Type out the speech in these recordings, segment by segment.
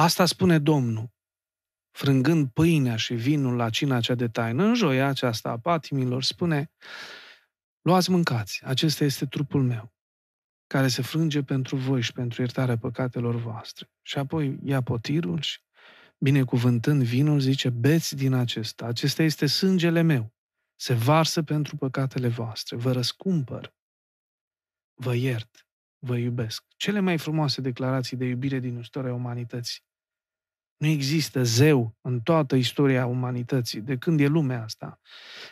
Asta spune Domnul, frângând pâinea și vinul la cina cea de taină. În joia aceasta a patimilor spune, luați mâncați, acesta este trupul meu, care se frânge pentru voi și pentru iertarea păcatelor voastre. Și apoi ia potirul și, binecuvântând vinul, zice, beți din acesta, acesta este sângele meu, se varsă pentru păcatele voastre, vă răscumpăr, vă iert, vă iubesc. Cele mai frumoase declarații de iubire din istoria umanității. Nu există zeu în toată istoria umanității, de când e lumea asta,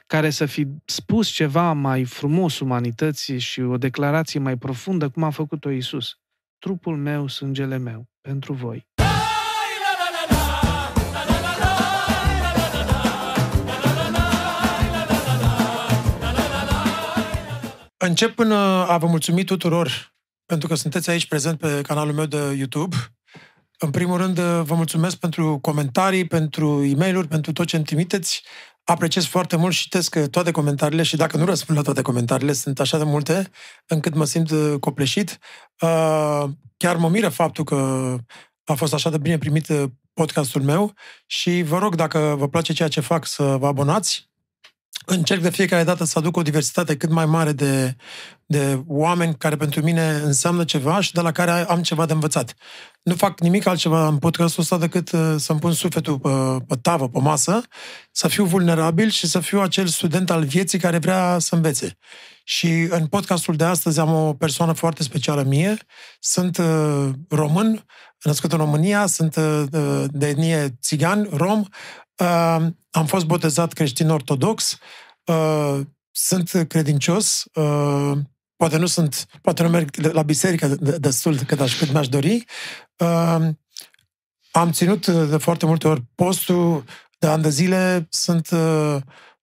care să fi spus ceva mai frumos umanității și o declarație mai profundă, cum a făcut-o Isus. Trupul meu, sângele meu, pentru voi. Încep până a vă mulțumi tuturor pentru că sunteți aici prezent pe canalul meu de YouTube. În primul rând, vă mulțumesc pentru comentarii, pentru e mail pentru tot ce îmi trimiteți. Apreciez foarte mult și citesc toate comentariile și dacă nu răspund la toate comentariile, sunt așa de multe încât mă simt copleșit. Uh, chiar mă miră faptul că a fost așa de bine primit podcastul meu și vă rog, dacă vă place ceea ce fac, să vă abonați încerc de fiecare dată să aduc o diversitate cât mai mare de, de oameni care pentru mine înseamnă ceva și de la care am ceva de învățat. Nu fac nimic altceva în podcastul ăsta decât uh, să-mi pun sufletul pe, pe tavă, pe masă, să fiu vulnerabil și să fiu acel student al vieții care vrea să învețe. Și în podcastul de astăzi am o persoană foarte specială mie. Sunt uh, român, născut în România, sunt uh, de etnie țigan, rom, Uh, am fost botezat creștin ortodox, uh, sunt credincios, uh, poate nu sunt, poate nu merg la biserică destul cât, aș, cât mi-aș dori. Uh, am ținut de foarte multe ori postul de ani de zile, sunt uh,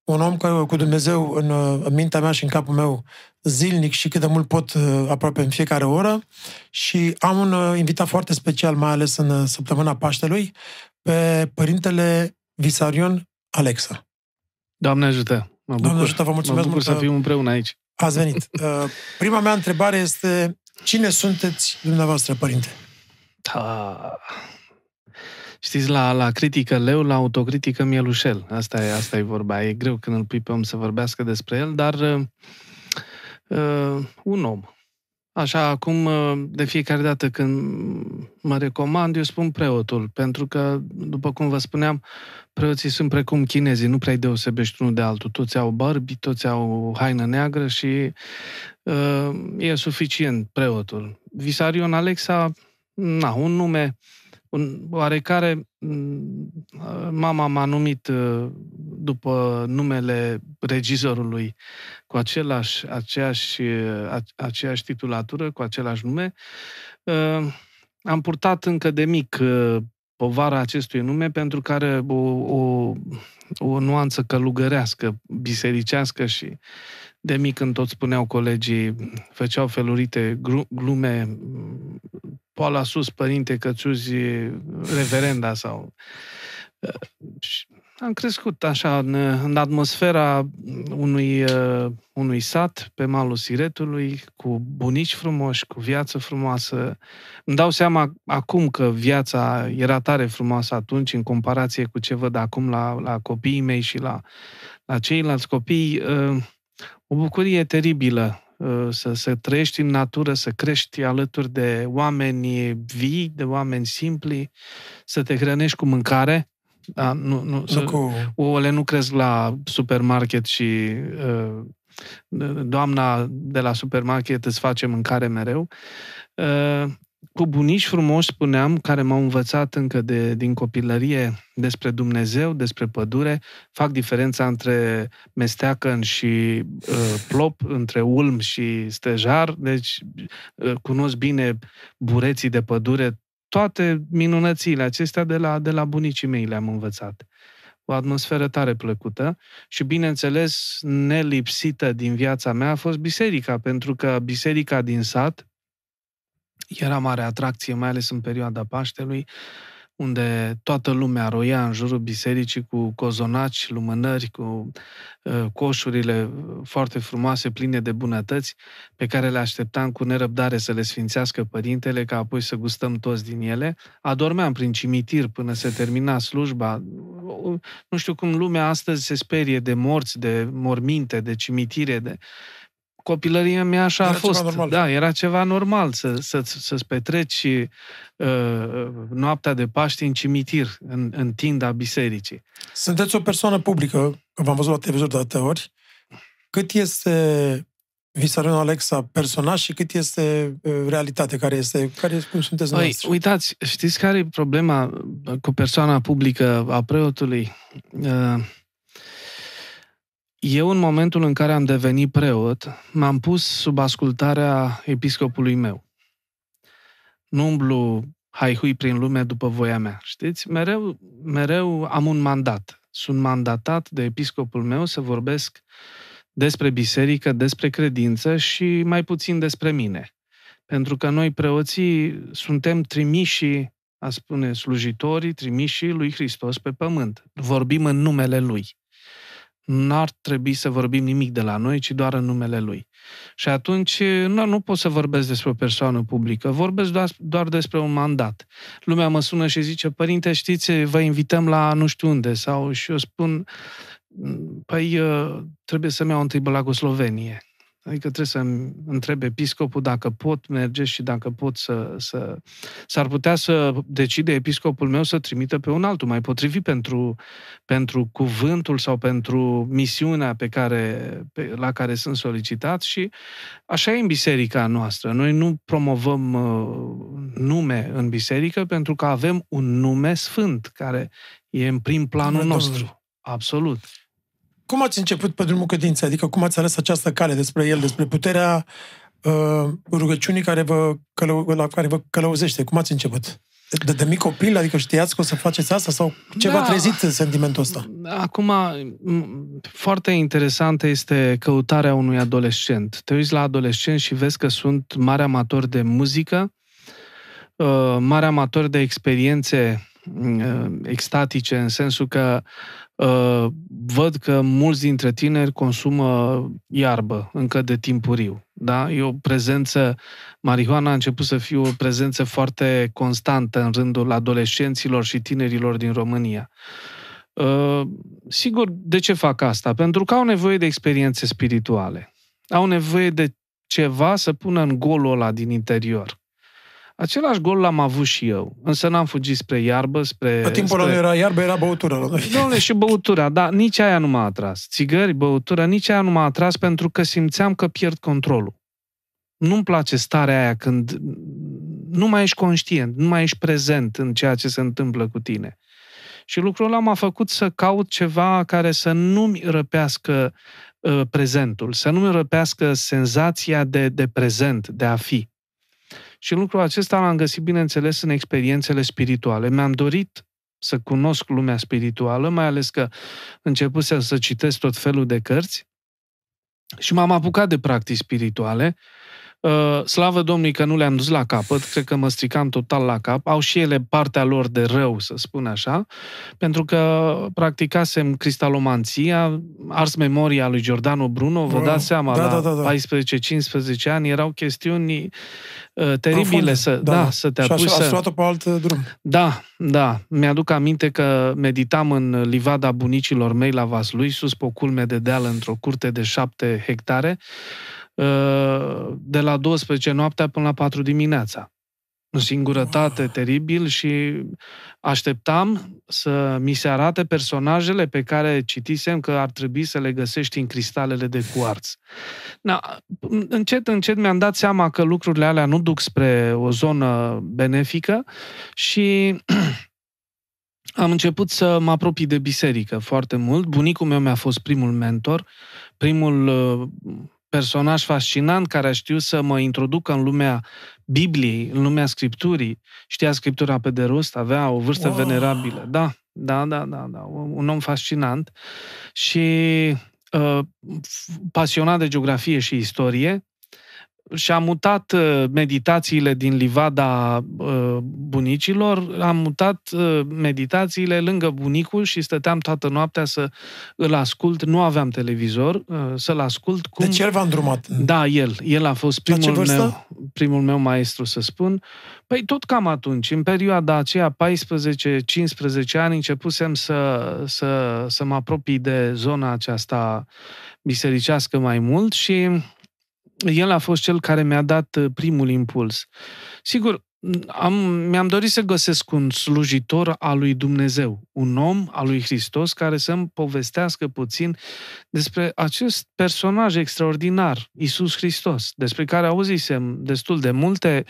un om care, cu Dumnezeu în, în mintea mea și în capul meu zilnic și cât de mult pot uh, aproape în fiecare oră și am un uh, invitat foarte special, mai ales în uh, săptămâna Paștelui, pe Părintele Visarion Alexa. Doamne ajută! Mă bucur. Doamne ajută, vă mulțumesc mă bucur mult să fim împreună aici. Ați venit. Uh, prima mea întrebare este, cine sunteți dumneavoastră, părinte? Da. Știți, la, la critică leu, la autocritică mielușel. Asta e, asta e vorba. E greu când îl pui pe om să vorbească despre el, dar uh, uh, un om. Așa, acum, uh, de fiecare dată când mă recomand, eu spun preotul, pentru că, după cum vă spuneam, preoții sunt precum chinezii, nu prea deosebești unul de altul. Toți au bărbi, toți au haină neagră și uh, e suficient preotul. Visarion Alexa, na, un nume un oarecare, mama m-a numit uh, după numele regizorului cu același, aceeași, uh, aceeași titulatură, cu același nume. Uh, am purtat încă de mic povara acestui nume pentru care o, o, o nuanță călugărească, bisericească și de mic când tot spuneau colegii, făceau felurite glume, poala sus, părinte, cățuzi, reverenda sau... Am crescut așa în, în atmosfera unui, uh, unui sat pe malul Siretului, cu bunici frumoși, cu viață frumoasă. Îmi dau seama acum că viața era tare frumoasă atunci, în comparație cu ce văd acum la, la copiii mei și la, la ceilalți copii. Uh, o bucurie teribilă uh, să, să trăiești în natură, să crești alături de oameni vii, de oameni simpli, să te hrănești cu mâncare. Da, nu, nu, nu cu... Ouăle nu cresc la supermarket și uh, doamna de la supermarket îți face mâncare mereu. Uh, cu bunici frumoși, spuneam, care m-au învățat încă de, din copilărie despre Dumnezeu, despre pădure, fac diferența între mesteacăn și uh, plop, între ulm și stejar, deci uh, cunosc bine bureții de pădure, toate minunățile acestea de la, de la bunicii mei le-am învățat. O atmosferă tare plăcută și, bineînțeles, nelipsită din viața mea a fost biserica, pentru că biserica din sat, era mare atracție, mai ales în perioada Paștelui, unde toată lumea roia în jurul bisericii cu cozonaci, lumânări, cu uh, coșurile foarte frumoase, pline de bunătăți, pe care le așteptam cu nerăbdare să le sfințească părintele, ca apoi să gustăm toți din ele. Adormeam prin cimitir până se termina slujba. Nu știu cum lumea astăzi se sperie de morți, de morminte, de cimitire, de copilăria mea așa Era a fost. ceva normal. Da, era ceva normal să, să, să-ți petreci uh, noaptea de Paști în cimitir, în, în tinda bisericii. Sunteți o persoană publică, v-am văzut la televizor de atâtea ori. Cât este Visarion Alexa personaj și cât este uh, realitate, care este, care, cum sunteți Păi, noastră? uitați, știți care e problema cu persoana publică a preotului? Uh, Eu, în momentul în care am devenit preot, m-am pus sub ascultarea episcopului meu. Nu umblu haihui prin lume după voia mea, știți? Mereu, mereu am un mandat. Sunt mandatat de episcopul meu să vorbesc despre biserică, despre credință și mai puțin despre mine. Pentru că noi, preoții, suntem trimiși, a spune slujitorii, trimiși lui Hristos pe pământ. Vorbim în numele Lui. N-ar trebui să vorbim nimic de la noi, ci doar în numele Lui. Și atunci nu, nu pot să vorbesc despre o persoană publică, vorbesc doar, doar despre un mandat. Lumea mă sună și zice, părinte, știți, vă invităm la nu știu unde, sau și eu spun, păi trebuie să-mi iau întâi Bălagoslovenie. Adică trebuie să întreb episcopul dacă pot merge și dacă pot să, să... S-ar putea să decide episcopul meu să trimită pe un altul mai potrivit pentru, pentru cuvântul sau pentru misiunea pe care, pe, la care sunt solicitat și așa e în biserica noastră. Noi nu promovăm uh, nume în biserică pentru că avem un nume sfânt care e în prim planul nostru. Absolut. Cum ați început pe drumul credinței? Adică cum ați ales această cale despre el, despre puterea uh, rugăciunii care vă călău, la care vă călăuzește? Cum ați început? De, de mic copil? Adică știați că o să faceți asta? Sau ce da. v-a trezit sentimentul ăsta? Acum, foarte interesantă este căutarea unui adolescent. Te uiți la adolescent și vezi că sunt mari amatori de muzică, uh, mari amatori de experiențe uh, extatice, în sensul că uh, văd că mulți dintre tineri consumă iarbă încă de timpuriu. Da? E o prezență, marihuana a început să fie o prezență foarte constantă în rândul adolescenților și tinerilor din România. Uh, sigur, de ce fac asta? Pentru că au nevoie de experiențe spirituale. Au nevoie de ceva să pună în golul ăla din interior. Același gol l-am avut și eu, însă n-am fugit spre iarbă, spre... Pe timpul spre... ăla era iarbă, era băutură. Domnule, și băutura, dar nici aia nu m-a atras. Țigări, băutură, nici aia nu m-a atras pentru că simțeam că pierd controlul. Nu-mi place starea aia când nu mai ești conștient, nu mai ești prezent în ceea ce se întâmplă cu tine. Și lucrul ăla m-a făcut să caut ceva care să nu-mi răpească uh, prezentul, să nu-mi răpească senzația de, de prezent, de a fi. Și lucrul acesta l-am găsit, bineînțeles, în experiențele spirituale. Mi-am dorit să cunosc lumea spirituală, mai ales că începusem să citesc tot felul de cărți și m-am apucat de practici spirituale. Uh, slavă Domnului că nu le-am dus la capăt, cred că mă stricam total la cap. Au și ele partea lor de rău, să spun așa, pentru că practicasem cristalomanția, ars memoria lui Giordano Bruno, vă dați seama, da, la da, da, da. 14-15 ani erau chestiuni uh, teribile Profunde, să, da, da, să te și apuci așa, să... ați luat-o pe alt drum. Da, da. Mi-aduc aminte că meditam în livada bunicilor mei la Vaslui, sus pe o culme de deal într-o curte de șapte hectare, de la 12 noaptea până la 4 dimineața. În singurătate wow. teribil și așteptam să mi se arate personajele pe care citisem că ar trebui să le găsești în cristalele de cuarț. Na, încet, încet mi-am dat seama că lucrurile alea nu duc spre o zonă benefică și am început să mă apropii de biserică foarte mult. Bunicul meu mi-a fost primul mentor, primul personaj fascinant care a știut să mă introducă în lumea Bibliei, în lumea Scripturii. Știa Scriptura pe de rost, avea o vârstă wow. venerabilă. Da, da, da, da, da, un om fascinant și uh, pasionat de geografie și istorie. Și-a mutat uh, meditațiile din livada uh, bunicilor, am mutat uh, meditațiile lângă bunicul și stăteam toată noaptea să îl ascult. Nu aveam televizor, să-l ascult. Cum... Deci el v-a îndrumat? Da, el. El a fost primul meu, primul meu maestru, să spun. Păi tot cam atunci, în perioada aceea, 14-15 ani, începusem să, să, să mă apropii de zona aceasta bisericească mai mult și el a fost cel care mi-a dat uh, primul impuls. Sigur, am, mi-am dorit să găsesc un slujitor al lui Dumnezeu, un om al lui Hristos care să-mi povestească puțin despre acest personaj extraordinar, Isus Hristos, despre care auzisem destul de multe,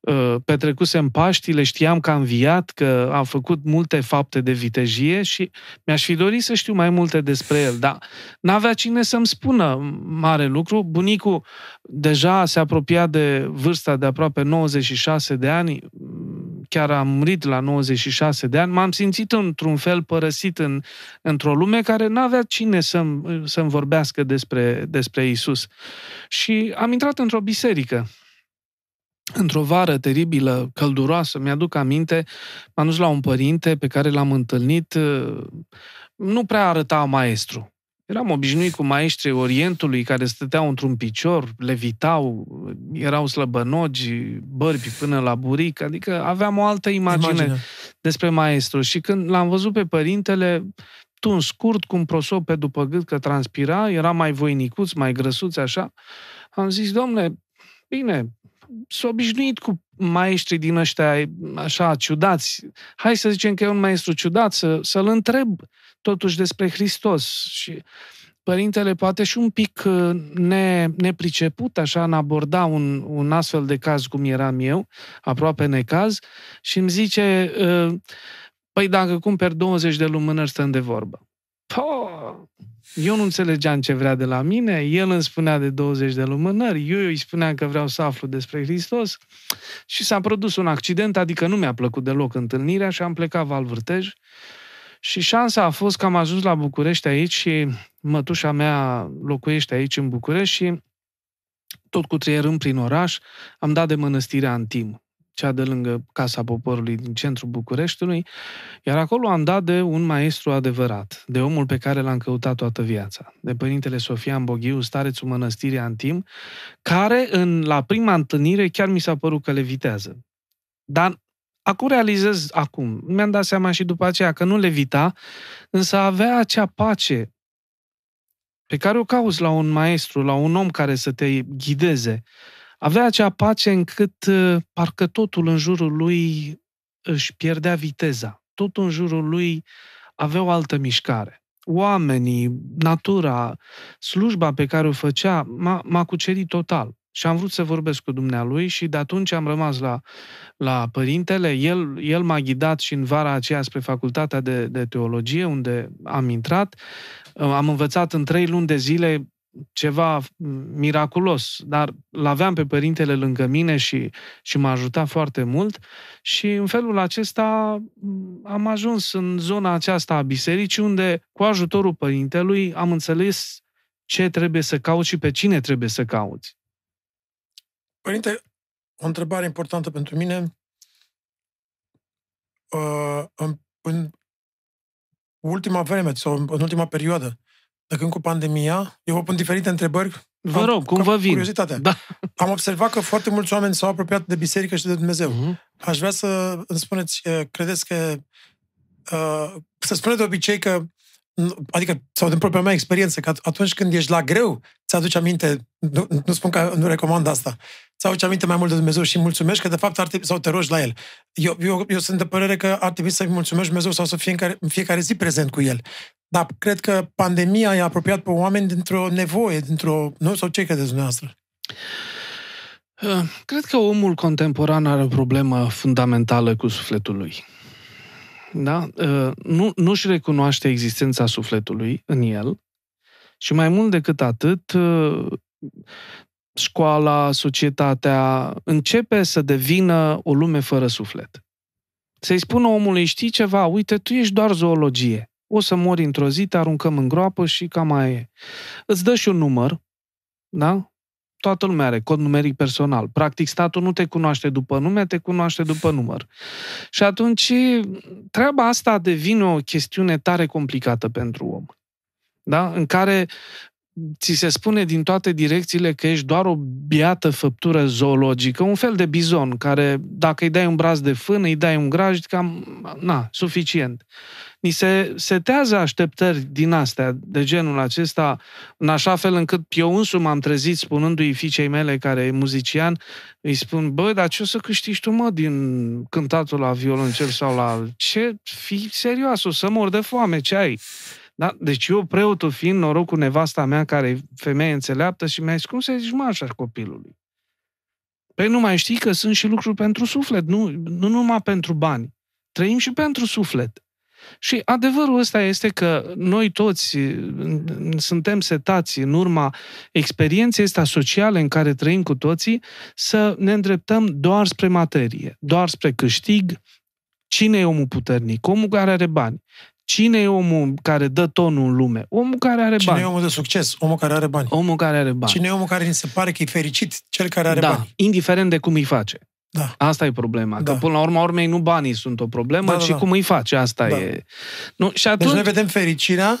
uh, petrecusem Paștile, știam că a înviat, că a făcut multe fapte de vitejie și mi-aș fi dorit să știu mai multe despre el, dar n-avea cine să-mi spună mare lucru. Bunicul deja se apropia de vârsta de aproape 96 de ani, chiar am murit la 96 de ani, m-am simțit într-un fel părăsit în, într-o lume care n-avea cine să-mi, să-mi vorbească despre, despre Isus. Și am intrat într-o biserică. Într-o vară teribilă, călduroasă, mi-aduc aminte, m-am dus la un părinte pe care l-am întâlnit, nu prea arăta maestru. Eram obișnuit cu maestrii Orientului care stăteau într-un picior, levitau, erau slăbănogi, bărbi până la buric, adică aveam o altă imagine, imagine. despre maestru. Și când l-am văzut pe părintele, tun scurt, cu un prosop pe după gât că transpira, era mai voinicuț, mai grăsuț, așa, am zis, domnule, bine, s-a obișnuit cu maestrii din ăștia așa ciudați. Hai să zicem că e un maestru ciudat, să, să-l întreb totuși despre Hristos. Și părintele poate și un pic uh, ne, nepriceput, așa, în aborda un, un astfel de caz cum eram eu, aproape necaz, și îmi zice, uh, păi dacă cumperi 20 de lumânări, stăm de vorbă. Po! Eu nu înțelegeam ce vrea de la mine, el îmi spunea de 20 de lumânări, eu îi spuneam că vreau să aflu despre Hristos și s-a produs un accident, adică nu mi-a plăcut deloc întâlnirea și am plecat Val Vârtej. Și șansa a fost că am ajuns la București aici și mătușa mea locuiește aici în București și tot cu trăierând prin oraș, am dat de mănăstirea Antim, cea de lângă Casa Poporului din centrul Bucureștiului, iar acolo am dat de un maestru adevărat, de omul pe care l-am căutat toată viața, de Părintele Sofian Boghiu, starețul mănăstirii Antim, care în, la prima întâlnire chiar mi s-a părut că le vitează. Dar Acum realizez, acum, mi-am dat seama și după aceea că nu levita, însă avea acea pace pe care o cauți la un maestru, la un om care să te ghideze. Avea acea pace încât uh, parcă totul în jurul lui își pierdea viteza. Totul în jurul lui avea o altă mișcare. Oamenii, natura, slujba pe care o făcea m-a, m-a cucerit total. Și am vrut să vorbesc cu dumnealui și de atunci am rămas la, la părintele. El, el m-a ghidat și în vara aceea spre facultatea de, de teologie, unde am intrat. Am învățat în trei luni de zile ceva miraculos, dar l-aveam pe părintele lângă mine și, și m-a ajutat foarte mult și în felul acesta am ajuns în zona aceasta a bisericii unde cu ajutorul părintelui am înțeles ce trebuie să cauți și pe cine trebuie să cauți. Părinte, o întrebare importantă pentru mine. Uh, în, în ultima vreme sau în ultima perioadă, de când cu pandemia, eu vă pun diferite întrebări. Vă rog, cum vă vin? Curiozitatea. Da. Am observat că foarte mulți oameni s-au apropiat de biserică și de Dumnezeu. Uh-huh. Aș vrea să îmi spuneți, uh, credeți că uh, să spuneți de obicei că adică, sau din propria mea experiență, că atunci când ești la greu, ți-aduci aminte, nu, nu spun că nu recomand asta, ți-aduci aminte mai mult de Dumnezeu și mulțumești că de fapt ar trebui, sau te rogi la El. Eu, eu, eu sunt de părere că ar trebui să-i mulțumești Dumnezeu sau să fie în, care, în fiecare zi prezent cu El. Dar cred că pandemia i-a apropiat pe oameni dintr-o nevoie, dintr-o... Nu? Sau ce credeți dumneavoastră? Uh, cred că omul contemporan are o problemă fundamentală cu sufletul lui da? Ă, nu, nu-și recunoaște existența sufletului în el și mai mult decât atât, ă, școala, societatea începe să devină o lume fără suflet. Să-i spună omului, știi ceva, uite, tu ești doar zoologie. O să mori într-o zi, te aruncăm în groapă și cam mai e. Îți dă și un număr, da? Toată lumea are cod numeric personal. Practic, statul nu te cunoaște după nume, te cunoaște după număr. Și atunci, treaba asta devine o chestiune tare complicată pentru om. Da? În care ți se spune din toate direcțiile că ești doar o biată făptură zoologică, un fel de bizon, care dacă îi dai un braț de fân, îi dai un graj, cam, na, suficient. Ni se setează așteptări din astea, de genul acesta, în așa fel încât eu însumi am trezit spunându-i fiicei mele, care e muzician, îi spun, bă, dar ce o să câștigi tu, mă, din cântatul la violoncel sau la... Ce? Fii serios, o să mor de foame, ce ai? Da? Deci eu, preotul fiind, noroc cu nevasta mea, care e femeie înțeleaptă, și mi-a zis, cum să zici mă așa copilului? Păi nu mai știi că sunt și lucruri pentru suflet, nu, nu numai pentru bani. Trăim și pentru suflet. Și adevărul ăsta este că noi toți suntem setați în urma experienței astea sociale în care trăim cu toții să ne îndreptăm doar spre materie, doar spre câștig. Cine e omul puternic? Omul care are bani. Cine e omul care dă tonul în lume? Omul care are Cine bani. Cine e omul de succes? Omul care are bani. Omul care are bani. Cine e omul care ni se pare că e fericit? Cel care are da, bani. indiferent de cum îi face. Da. Asta e problema. Da. Că până la urmă urmei nu banii sunt o problemă, Da, da, ci da. cum îi face. Asta Da. e. Nu, și Deci atunci, noi vedem fericirea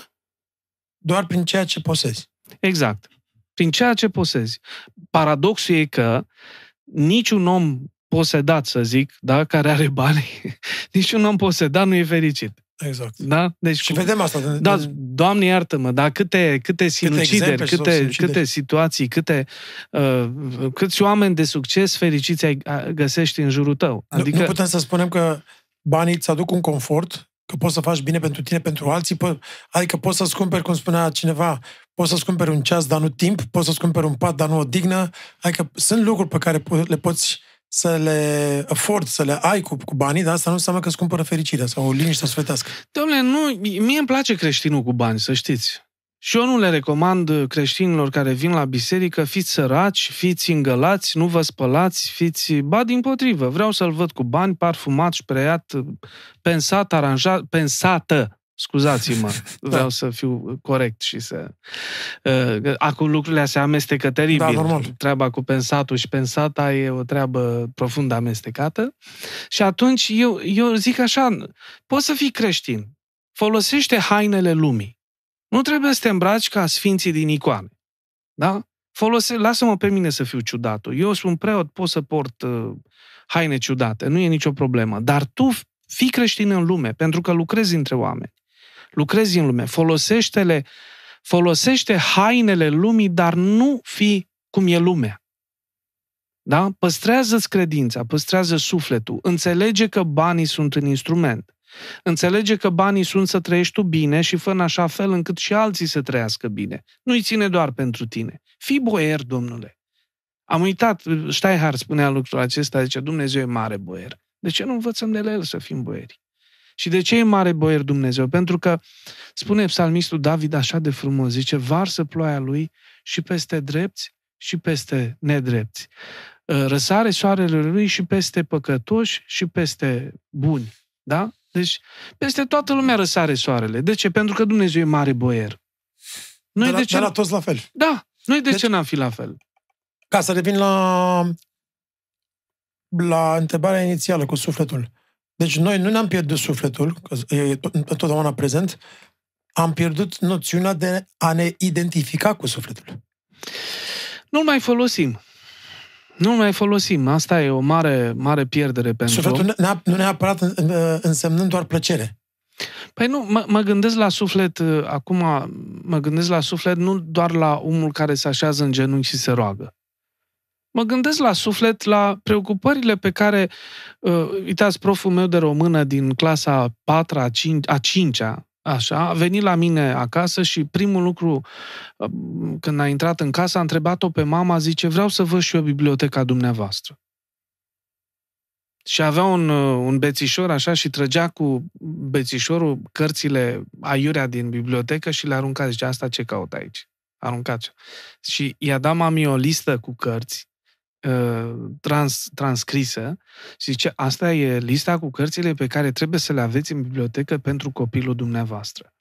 doar prin ceea ce posezi. exact. Prin ceea ce posezi. Paradoxul e că niciun om posedat, să zic, da, care are bani, niciun om posedat nu e fericit. Exact. Da? Deci Și cu- vedem asta. De, Da, de, Doamne iartă-mă, dar câte, câte sinucideri, exemple și câte, sinucideri. câte situații, câte, uh, câți oameni de succes fericiți ai, a- găsești în jurul tău. adică... Adică, nu putem să spunem că banii îți aduc un confort, că poți să faci bine pentru tine, pentru alții, po- adică poți să-ți cumperi, cum spunea cineva, poți să-ți cumperi un ceas, dar nu timp, poți să-ți cumperi un pat, dar nu o dignă, adică sunt lucruri pe care po- le poți să le afford, să le ai cu, cu banii, dar asta nu înseamnă că îți cumpără fericirea sau o liniște sufletească. domnule, nu, mie îmi place creștinul cu bani, să știți. Și eu nu le recomand creștinilor care vin la biserică, fiți săraci, fiți îngălați, nu vă spălați, fiți... Ba, din potrivă, vreau să-l văd cu bani, parfumat, spreiat, pensat, aranjat, pensată, scuzați-mă, vreau să fiu corect și să... Uh, acum lucrurile se amestecă teribil. Da, normal. Treaba cu pensatul și pensata e o treabă profund amestecată. Și atunci eu, eu zic așa, poți să fii creștin, folosește hainele lumii. Nu trebuie să te îmbraci ca sfinții din icoane. Da? Folose, lasă-mă pe mine să fiu ciudatul. Eu sunt preot, pot să port uh, haine ciudate, nu e nicio problemă. Dar tu fii creștin în lume, pentru că lucrezi între oameni. Lucrezi în lume. Folosește-le, folosește hainele lumii, dar nu fi cum e lumea. Da? Păstrează-ți credința, păstrează sufletul. Înțelege că banii sunt un instrument. Înțelege că banii sunt să trăiești tu bine și fă în așa fel încât și alții să trăiască bine. Nu-i ține doar pentru tine. Fii boier, domnule. Am uitat, Steinhardt spunea lucrul acesta, zice, Dumnezeu e mare boier. De ce nu învățăm de la el să fim boieri? Și de ce e mare boier Dumnezeu? Pentru că, spune psalmistul David așa de frumos, zice, varsă ploaia lui și peste drepți și peste nedrepți. Răsare soarele lui și peste păcătoși și peste buni. Da? Deci, peste toată lumea răsare soarele. De ce? Pentru că Dumnezeu e mare boier. Noi de, la, de ce... de la toți la fel. Da, noi de Deci- ce n-am fi la fel? Ca să revin la, la întrebarea inițială cu sufletul. Deci noi nu ne-am pierdut sufletul, că e tot- întotdeauna prezent, am pierdut noțiunea de a ne identifica cu sufletul. Nu-l mai folosim. Nu-l mai folosim. Asta e o mare, mare pierdere pentru Sufletul om. nu ne- nu neapărat în- în- însemnând doar plăcere. Păi nu, mă, mă gândesc la suflet, uh, acum mă gândesc la suflet nu doar la omul care se așează în genunchi și se roagă. Mă gândesc la suflet, la preocupările pe care, uh, uitați, proful meu de română din clasa a patra, a, cin- a cincea, așa, a venit la mine acasă și primul lucru, uh, când a intrat în casă, a întrebat-o pe mama, zice, vreau să văd și eu biblioteca dumneavoastră. Și avea un, uh, un bețișor așa și trăgea cu bețișorul cărțile aiurea din bibliotecă și le arunca. Zice, asta ce caut aici? Aruncat. Și i-a dat mami o listă cu cărți uh, trans, transcrisă și zice, asta e lista cu cărțile pe care trebuie să le aveți în bibliotecă pentru copilul dumneavoastră.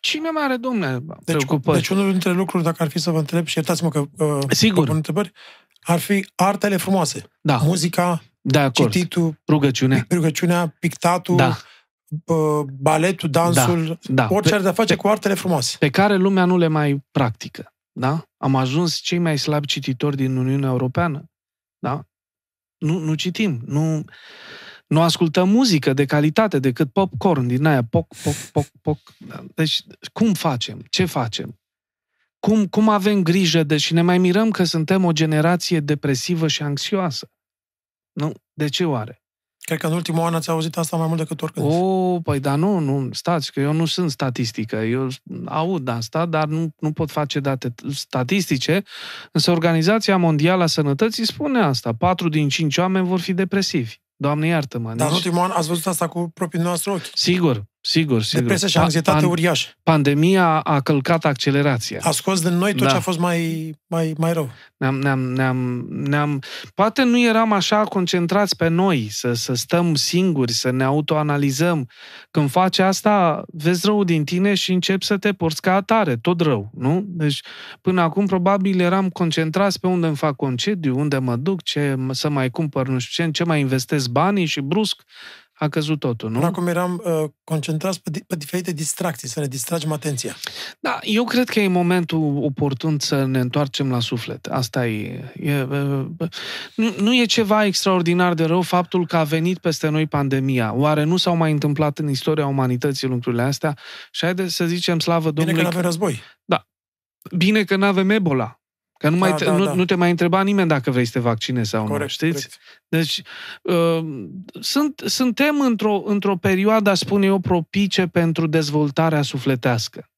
cine mai are, domne, Deci, preocupări? deci unul dintre lucruri, dacă ar fi să vă întreb, și iertați-mă că uh, Sigur. vă pun întrebări, ar fi artele frumoase. da, Muzica, de acord. cititul, Rugăciune. rugăciunea, pictatul, Da, uh, baletul, dansul, da. orice Pe, are de-a face cu artele frumoase. pe care lumea nu le mai practică. Da? Am ajuns cei mai slabi cititori din Uniunea Europeană. Da? Nu, nu citim, nu, nu ascultăm muzică de calitate decât popcorn din aia, poc, poc, poc, poc. Da. Deci, cum facem? Ce facem? Cum, cum avem grijă de și ne mai mirăm că suntem o generație depresivă și anxioasă? Nu? De ce oare? Cred că în ultimul an ați auzit asta mai mult decât oricând. O, păi da, nu, nu, stați, că eu nu sunt statistică. Eu aud asta, dar nu, nu pot face date statistice. Însă Organizația Mondială a Sănătății spune asta. Patru din cinci oameni vor fi depresivi. Doamne, iartă-mă. Dar în Deci, ultimul an ați văzut asta cu proprii noastre ochi. sigur, sigur, sigur. Depresie și Pa- anxietate pan- uriașă. Pandemia a călcat accelerația. A scos din noi tot Da. ce a fost mai, mai, mai rău. Ne-am, ne-am, ne-am, ne-am... Poate nu eram așa concentrați pe noi, să, să stăm singuri, să ne autoanalizăm. Când faci asta, vezi rău din tine și începi să te porți ca atare, tot rău, nu? Deci, până acum, probabil eram concentrați pe unde îmi fac concediu, unde mă duc, ce să mai cumpăr, nu știu ce, în ce mai investesc banii și brusc a căzut totul, nu? Până acum eram uh, concentrați pe, di- pe diferite distracții, să ne distragem atenția. Da, eu cred că e momentul oportun să ne întoarcem la suflet. Asta e. e e nu, nu e ceva extraordinar de rău faptul că a venit peste noi pandemia. Oare nu s-au mai întâmplat în istoria umanității lucrurile astea? Și haideți să zicem slavă Bine că Domnului. nu avem război. Bine că nu avem Ebola. Că nu, mai Da, te, da, nu, da. nu te mai întreba nimeni dacă vrei să te vaccinezi sau Corect, nu, știți? corect. Deci, uh, sunt, suntem într-o, într-o perioadă, aș spune eu, propice pentru dezvoltarea sufletească.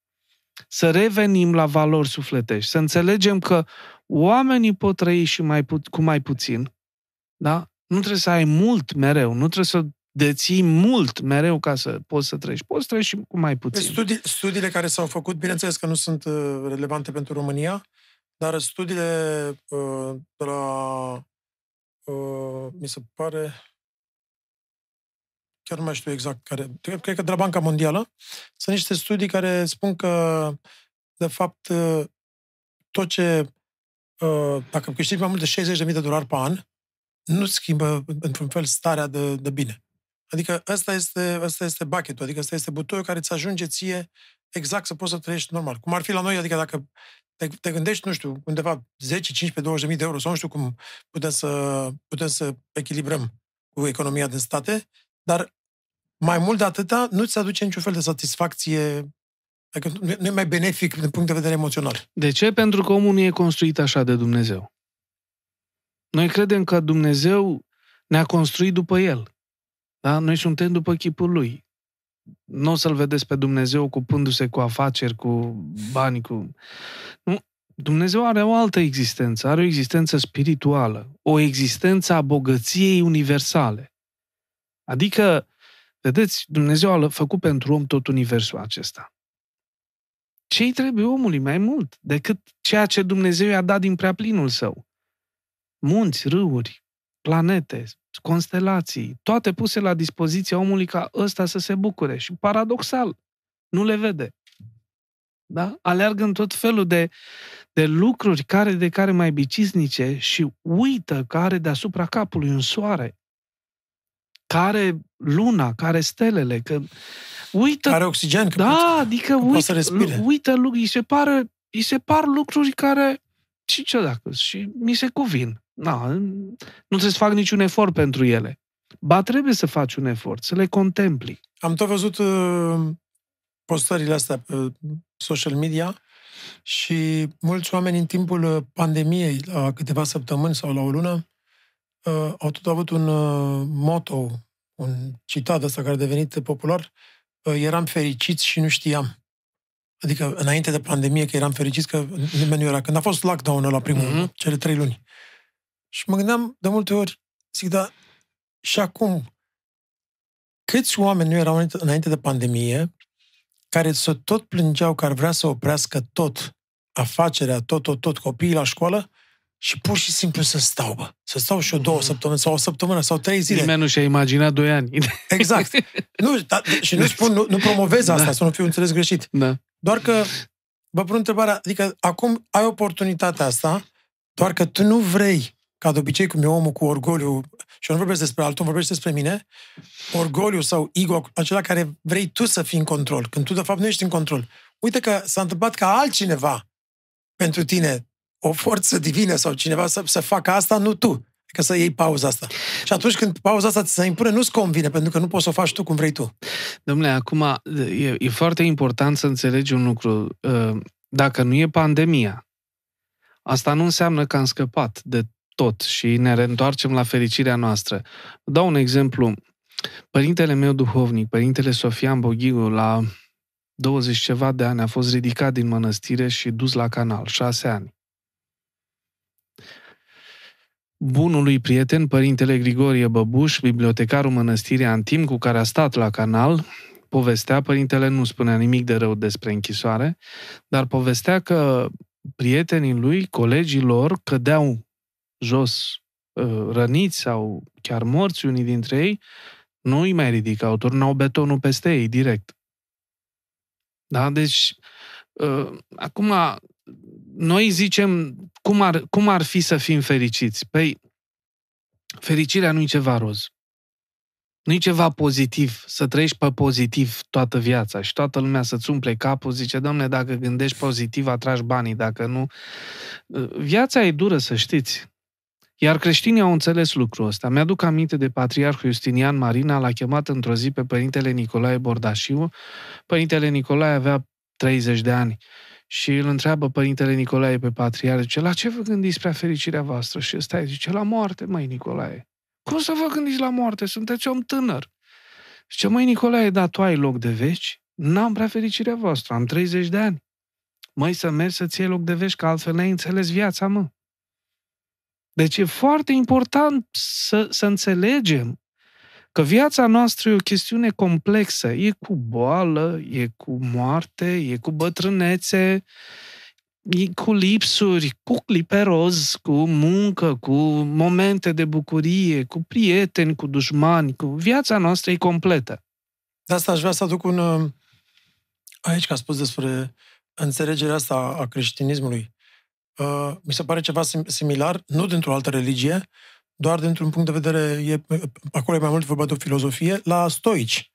Să revenim la valori sufletești, să înțelegem că oamenii pot trăi și mai pu- cu mai puțin, da? Nu trebuie să ai mult mereu, nu trebuie să deții mult mereu ca să poți să trăiești. Poți să trăiești și cu mai Deci puțin. Studii, studiile care s-au făcut, bineînțeles că nu sunt uh, relevante pentru România, dar studiile uh, de la, uh, mi se pare, chiar nu mai știu exact care, cred cred că de la Banca Mondială, sunt niște studii care spun că, de fapt, uh, tot ce, uh, dacă câștigi mai mult de 60.000 de dolari pe an, nu schimbă, într-un fel, starea de, de bine. Adică ăsta este, ăsta este bucket adică ăsta este butoiul care îți ajunge ție exact să poți să trăiești normal. Cum ar fi la noi, adică dacă te, te gândești, nu știu, undeva 10, 15, 20 de euro sau nu știu cum putem să, putem să echilibrăm cu economia din state, dar mai mult de atâta nu-ți aduce niciun fel de satisfacție, adică nu nu e mai benefic din punct de vedere emoțional. De ce? Pentru că omul nu e construit așa de Dumnezeu. Noi credem că Dumnezeu ne-a construit după El. Da? Noi suntem după chipul Lui. Nu o să-L vedeți pe Dumnezeu ocupându-se cu afaceri, cu bani, cu... Nu. Dumnezeu are o altă existență, are o existență spirituală, o existență a bogăției universale. Adică, vedeți, Dumnezeu a făcut pentru om tot universul acesta. Ce-i trebuie omului mai mult decât ceea ce Dumnezeu i-a dat din prea plinul său? Munți, râuri, planete, constelații, toate puse la dispoziția omului ca ăsta să se bucure. Și paradoxal, nu le vede. Da? Aleargă în tot felul de, de lucruri care de care mai bicisnice și uită că are deasupra capului un soare, care luna, care stelele, că uită Are oxigen, că da, adică poate uit, să respire. uită, lu- îi se, pare, îi se par lucruri care, și ce dacă, și mi se cuvin. Na, nu trebuie să fac niciun efort pentru ele. Ba, trebuie să faci un efort, să le contempli. Am tot văzut uh, postările astea pe social media și mulți oameni în timpul uh, pandemiei, la câteva săptămâni sau la o lună, uh, au tot avut un uh, motto, un citat ăsta care a devenit popular, uh, eram fericiți și nu știam. Adică înainte de pandemie că eram fericiți că nimeni nu era. Când a fost lockdown la primul, Mhm. mm-hmm. cele trei luni. Și mă gândeam de multe ori, zic, da, și acum, câți oameni nu erau înainte- înainte de pandemie care să tot plângeau că ar vrea să oprească tot afacerea, tot, tot, tot, copiii la școală și pur și simplu să stau, bă. Să stau și eu două săptămâni sau o săptămână sau trei zile. Nimeni nu și-a imaginat doi ani. Exact. Nu, da, și nu spun, nu, nu promovez asta, Da. să nu fiu înțeles greșit. da. Doar că vă pun întrebarea, adică acum ai oportunitatea asta, doar că tu nu vrei, ca de obicei cum e omul cu orgoliu, și eu nu vorbesc despre altul, vorbesc despre mine, orgoliu sau ego, acela care vrei tu să fii în control, când tu de fapt nu ești în control. Uite că s-a întâmplat ca altcineva pentru tine, o forță divină sau cineva să, să facă asta, nu tu. Adică să iei pauza asta. Și atunci când pauza asta ți se impune, nu-ți convine, pentru că nu poți să o faci tu cum vrei tu. Domnule, acum e, e foarte important să înțelegi un lucru. Ă, dacă nu e pandemia, asta nu înseamnă că am scăpat de tot și ne reîntoarcem la fericirea noastră. Dau un exemplu. Părintele meu duhovnic, părintele Sofian Boghiu, la 20 ceva de ani a fost ridicat din mănăstire și dus la canal, șase ani. Bunului prieten, părintele Grigorie Băbuș, bibliotecarul mănăstirii Antim, cu care a stat la canal, povestea, părintele nu spunea nimic de rău despre închisoare, dar povestea că prietenii lui, colegii lor, cădeau jos uh, răniți sau chiar morți unii dintre ei, nu îi mai ridicau, turnau betonul peste ei direct. Da? Deci, uh, acum, noi zicem, cum ar, cum ar fi să fim fericiți? Păi, fericirea nu e ceva roz. Nu e ceva pozitiv, să trăiești pe pozitiv toată viața și toată lumea să-ți umple capul, zice, domne, dacă gândești pozitiv, atragi banii, dacă nu... Uh, viața e dură, să știți. Iar creștinii au înțeles lucrul ăsta. Mi-aduc aminte de patriarhul Justinian Marina, l-a chemat într-o zi pe părintele Nicolae Bordașiu. Părintele Nicolae avea 30 de ani și îl întreabă părintele Nicolae pe patriarh, zice, la ce vă gândiți prea fericirea voastră? Și ăsta zice, la moarte, măi Nicolae. Cum să vă gândiți la moarte? Sunteți om tânăr. Zice, măi Nicolae, da, tu ai loc de veci? N-am prea fericirea voastră, am 30 de ani. Măi, să mergi să-ți iei loc de veci, că altfel n-ai înțeles viața, mă. Deci e foarte important să, să înțelegem că viața noastră e o chestiune complexă. E cu boală, e cu moarte, e cu bătrânețe, e cu lipsuri, cu cliperoz, cu muncă, cu momente de bucurie, cu prieteni, cu dușmani, cu viața noastră e completă. De asta aș vrea să aduc un... Uh, aici, că a spus despre înțelegerea asta a creștinismului. Uh, mi se pare ceva similar, nu dintr-o altă religie, doar dintr-un punct de vedere, e, acolo e mai mult vorba de o filozofie, la stoici,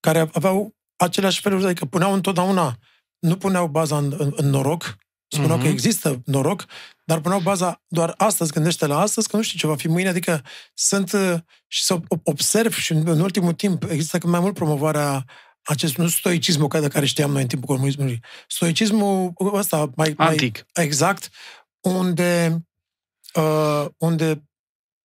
care aveau aceleași feluri, adică puneau întotdeauna, nu puneau baza în, în, în noroc, spuneau uh-huh. că mhm. există noroc, dar puneau baza doar astăzi, gândește la astăzi, că nu știu ce va fi mâine, adică sunt uh, și să observ și în, în ultimul timp există mai mult promovarea acest, nu stoicismul de care știam noi în timpul comunismului, stoicismul ăsta mai... Antic. Mai, exact, unde, uh, unde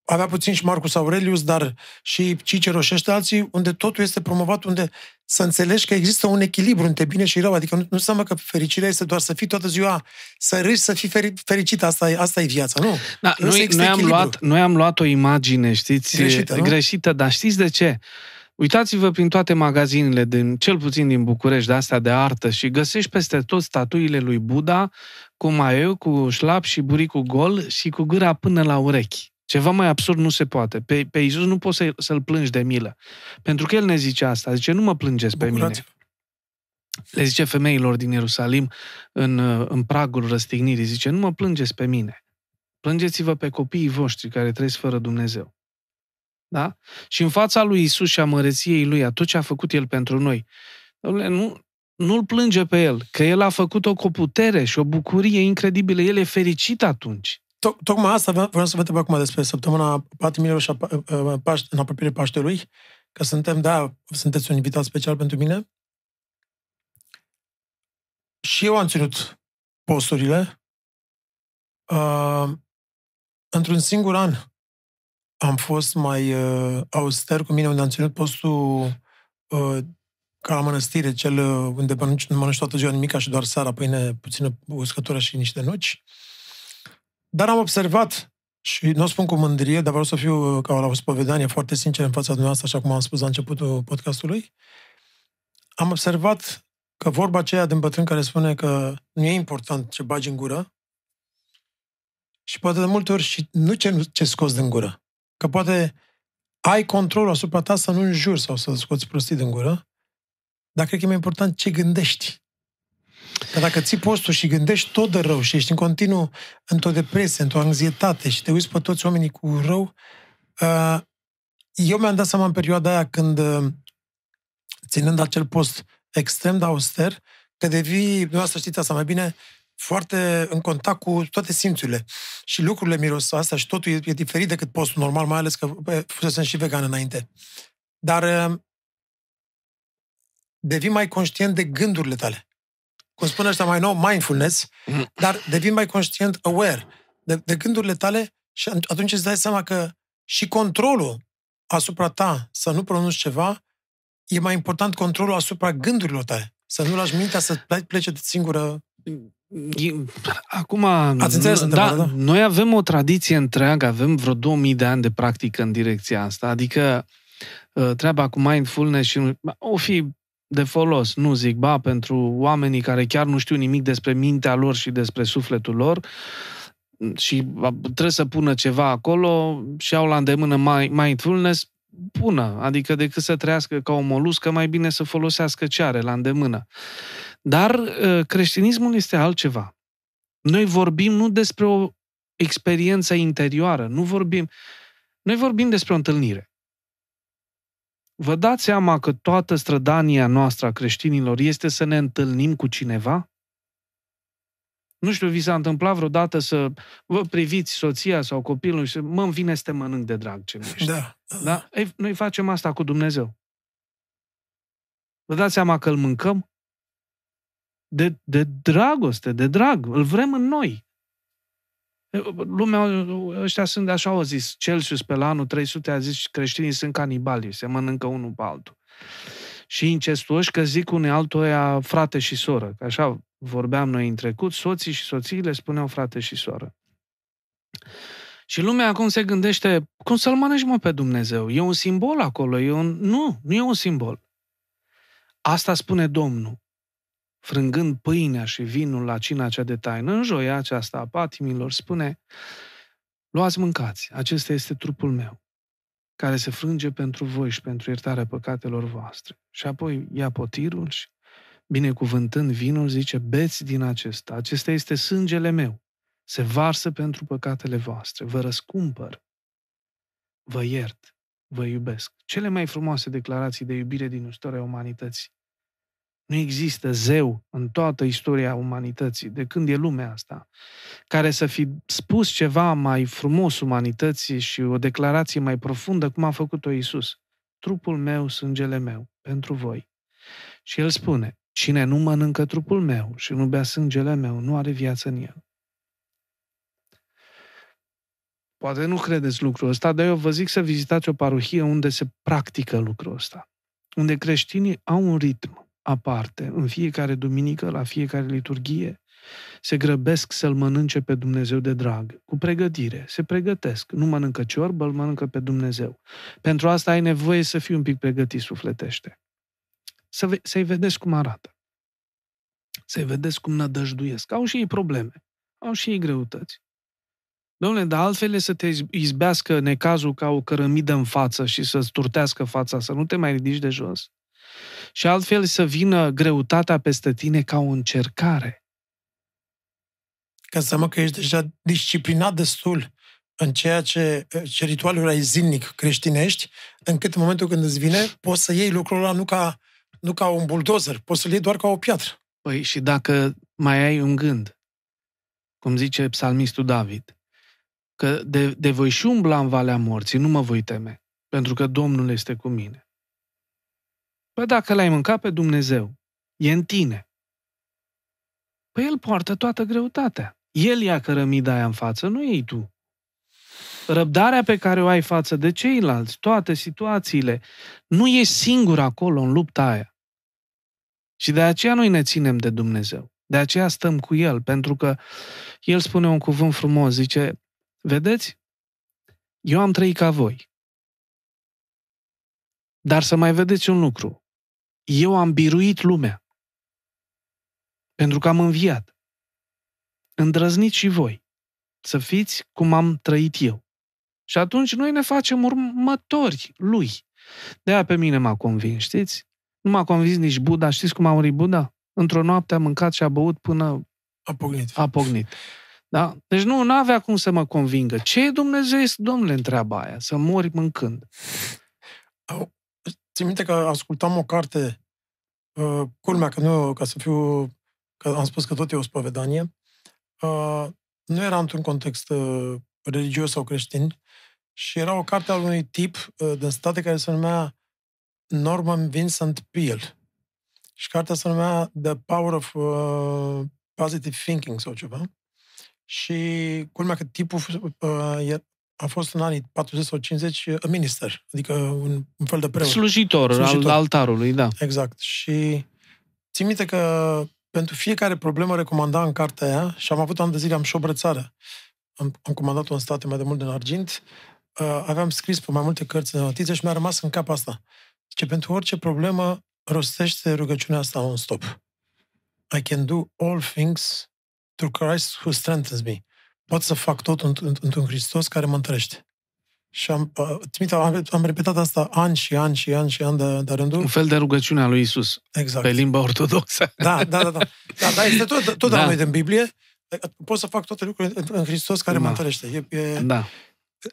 avea puțin și Marcus Aurelius, dar și Cicero și ăștia alții, unde totul este promovat, unde să înțelegi că există un echilibru între bine și rău. Adică nu, nu înseamnă că fericirea este doar să fii toată ziua, să râzi, să fii feri, fericit. Asta e, asta e viața, nu? Da, noi, noi, am luat, noi am luat o imagine, știți, greșită, greșită dar știți de ce? Uitați-vă prin toate magazinele, din, cel puțin din București, de astea de artă și găsești peste tot statuile lui Buddha cu maieu, cu șlap și buricul gol și cu gâra până la urechi. Ceva mai absurd nu se poate. Pe, pe Iisus nu poți să, să-l plângi de milă. Pentru că el ne zice asta. Zice, nu mă plângeți pe mine. Le zice femeilor din Ierusalim în, în pragul răstignirii. Zice, nu mă plângeți pe mine. Plângeți-vă pe copiii voștri care trăiesc fără Dumnezeu. Da? Și în fața lui Isus și a măreției lui, a tot ce a făcut El pentru noi, Dom'le, nu, nu-l plânge pe El, că El a făcut-o cu o putere și o bucurie incredibilă. El e fericit atunci. Tocmai asta vreau să vă întreb acum despre săptămâna Patimilor și a, Paște, în apropiere Paștelui, că suntem, da, sunteți un invitat special pentru mine. Și eu am ținut posturile. Uh, într-un singur an am fost mai uh, auster cu mine, unde am ținut postul uh, ca la mănăstire, cel uh, unde mănânci, nu mănânci toată ziua nimica și doar seara pâine, puțină uscătură și niște nuci. Dar am observat, și nu o spun cu mândrie, dar vreau să fiu uh, ca la o spovedanie foarte sincer în fața dumneavoastră, așa cum am spus la începutul podcastului, am observat că vorba aceea din bătrân care spune că nu e important ce bagi în gură, și poate de multe ori și nu ce, ce scoți din gură. Că poate ai control asupra ta să nu înjuri sau să scoți prostii din gură, dar cred că e mai important ce gândești. Că dacă ții postul și gândești tot de rău și ești în continuu într-o depresie, într-o anxietate și te uiți pe toți oamenii cu rău, uh, eu mi-am dat seama în perioada aia când, uh, ținând acel post extrem de auster, că devii, dumneavoastră știți asta mai bine, foarte în contact cu toate simțurile. Și lucrurile miros asta și totul e, e diferit decât postul normal, mai ales că fusesem și vegan înainte. Dar uh, devii mai conștient de gândurile tale. Cum spune ăștia mai nou, mindfulness, dar devii mai conștient, aware de, de gândurile tale și atunci îți dai seama că și controlul asupra ta să nu pronunți ceva e mai important controlul asupra gândurilor tale. Să nu lași mintea să plece de singură Acum, Ați înțeles da, da, noi avem o tradiție întreagă, avem vreo 2000 de ani de practică în direcția asta, adică uh, treaba cu mindfulness și o fi de folos, nu zic, ba, pentru oamenii care chiar nu știu nimic despre mintea lor și despre sufletul lor și trebuie să pună ceva acolo și au la îndemână mindfulness, pună, adică decât să trăiască ca o moluscă, mai bine să folosească ce are la îndemână. Dar ă, creștinismul este altceva. Noi vorbim nu despre o experiență interioară, nu vorbim. Noi vorbim despre o întâlnire. Vă dați seama că toată strădania noastră a creștinilor este să ne întâlnim cu cineva? Nu știu, vi s-a întâmplat vreodată să vă priviți soția sau copilul și să mă vine să te mănânc de drag ce mi Da. Da? Ei, noi facem asta cu Dumnezeu. Vă dați seama că îl mâncăm? De, de dragoste, de drag. Îl vrem în noi. Lumea, ăștia sunt, așa au zis, Celsius pe la anul 300 a zis creștinii sunt canibali, se mănâncă unul pe altul. Și incestuoși că zic unei altuia frate și soră, că așa vorbeam noi în trecut, soții și soțiile spuneau frate și soră. Și lumea acum se gândește, cum să-L mănânci mă pe Dumnezeu? E un simbol acolo, e un... Nu, nu e un simbol. Asta spune Domnul frângând pâinea și vinul la cina cea de taină, în joia aceasta a patimilor, spune, luați mâncați, acesta este trupul meu, care se frânge pentru voi și pentru iertarea păcatelor voastre. Și apoi ia potirul și, binecuvântând vinul, zice, beți din acesta, acesta este sângele meu, se varsă pentru păcatele voastre, vă răscumpăr, vă iert, vă iubesc. Cele mai frumoase declarații de iubire din istoria umanității nu există zeu în toată istoria umanității, de când e lumea asta, care să fi spus ceva mai frumos umanității și o declarație mai profundă, cum a făcut-o Isus. Trupul meu, sângele meu, pentru voi. Și el spune, cine nu mănâncă trupul meu și nu bea sângele meu, nu are viață în el. Poate nu credeți lucrul ăsta, dar eu vă zic să vizitați o parohie unde se practică lucrul ăsta. Unde creștinii au un ritm aparte, în fiecare duminică, la fiecare liturghie, se grăbesc să-L mănânce pe Dumnezeu de drag, cu pregătire, se pregătesc. Nu mănâncă ciorbă, îl mănâncă pe Dumnezeu. Pentru asta ai nevoie să fii un pic pregătit sufletește. Să ve- să-i vedeți cum arată. Să-i vedeți cum nădăjduiesc. Au și ei probleme. Au și ei greutăți. Domnule, dar altfel e să te izbească necazul ca o cărămidă în față și să-ți turtească fața, să nu te mai ridici de jos și altfel să vină greutatea peste tine ca o încercare. Ca să că ești deja disciplinat destul în ceea ce, ce ritualuri ai zilnic creștinești, încât în momentul când îți vine, poți să iei lucrul ăla nu ca, nu ca un buldozer, poți să-l iei doar ca o piatră. Păi și dacă mai ai un gând, cum zice psalmistul David, că de, de voi și umbla în valea morții, nu mă voi teme, pentru că Domnul este cu mine. Păi dacă l-ai mâncat pe Dumnezeu, e în tine. Păi El poartă toată greutatea. El ia cărămida aia în față, nu ei tu. Răbdarea pe care o ai față de ceilalți, toate situațiile, nu e singur acolo în lupta aia. Și de aceea noi ne ținem de Dumnezeu. De aceea stăm cu El, pentru că El spune un cuvânt frumos, zice, vedeți, eu am trăit ca voi. Dar să mai vedeți un lucru eu am biruit lumea. Pentru că am înviat. Îndrăzniți și voi să fiți cum am trăit eu. Și atunci noi ne facem următori lui. De aia pe mine m-a convins, știți? Nu m-a convins nici Buddha. Știți cum a murit Buddha? într-o noapte a mâncat și a băut până A pognit. a pognit. Da? Deci nu, nu avea cum să mă convingă. Ce e Dumnezeu, domnule, întreaba aia? Să mori mâncând. Țin minte că ascultam o carte, uh, culmea că nu, ca să fiu, că am spus că tot e o spovedanie, uh, nu era într-un context uh, religios sau creștin, și era o carte al unui tip uh, din state care se numea Norman Vincent Peale. Și cartea se numea The Power of uh, Positive Thinking sau ceva. Și culmea că tipul uh, e- a fost în anii 40 sau 50 uh, minister, adică un, un fel de preot. Slujitor, Slujitor. al altarului, da. Exact. Și țin minte că pentru fiecare problemă recomanda în cartea aia, și am avut ani de zile, am și o brățară. Am, am comandat-o în state mai de mult din argint, uh, aveam scris pe mai multe cărți de notițe și mi-a rămas în cap asta. Zice, pentru orice problemă, rostește rugăciunea asta non-stop. I can do all things through Christ who strengthens me. Pot să fac tot înt- înt- într-un Hristos care mă întărește. Și am, uh, țin minte, am, am repetat asta ani și ani și ani și ani de, de rândul. Un fel de rugăciune a lui Isus, Exact. pe limba ortodoxă. Da, da, da. Da, da, da este tot, tot Da. da. la noi din Biblie. Pot să fac toate lucrurile în, în Hristos care Da. mă întărește. E, e, Da.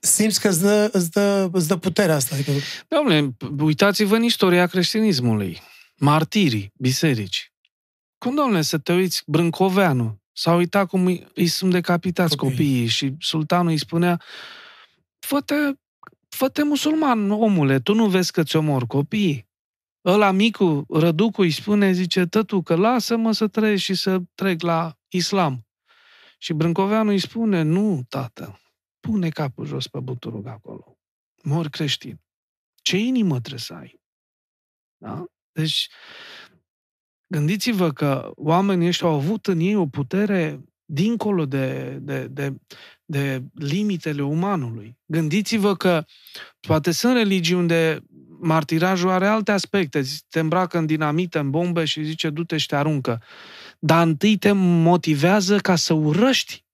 simți că îți dă, îți, dă, îți dă puterea asta. Adică, Domnule, uitați-vă în istoria creștinismului. Martirii, biserici. Cum, domnule, să te uiți, Brâncoveanu s-a uitat cum îi, îi sunt decapitați Copiii. copiii și sultanul îi spunea fă-te, fă-te musulman, omule, tu nu vezi că ți omor copiii. Ăla micu, răducul, îi spune, zice, tătu, că lasă-mă să trăiesc și să trec la islam. Și Brâncoveanu îi spune, nu, tată, pune capul jos pe buturuc acolo. Mor creștin. Ce inimă trebuie să ai? Da? Deci, gândiți-vă că oamenii ăștia au avut în ei o putere dincolo de, de, de, de limitele umanului. Gândiți-vă că poate sunt religii unde martirajul are alte aspecte. Te îmbracă în dinamită, în bombe și zice du-te și te aruncă. Dar întâi te motivează ca să urăști.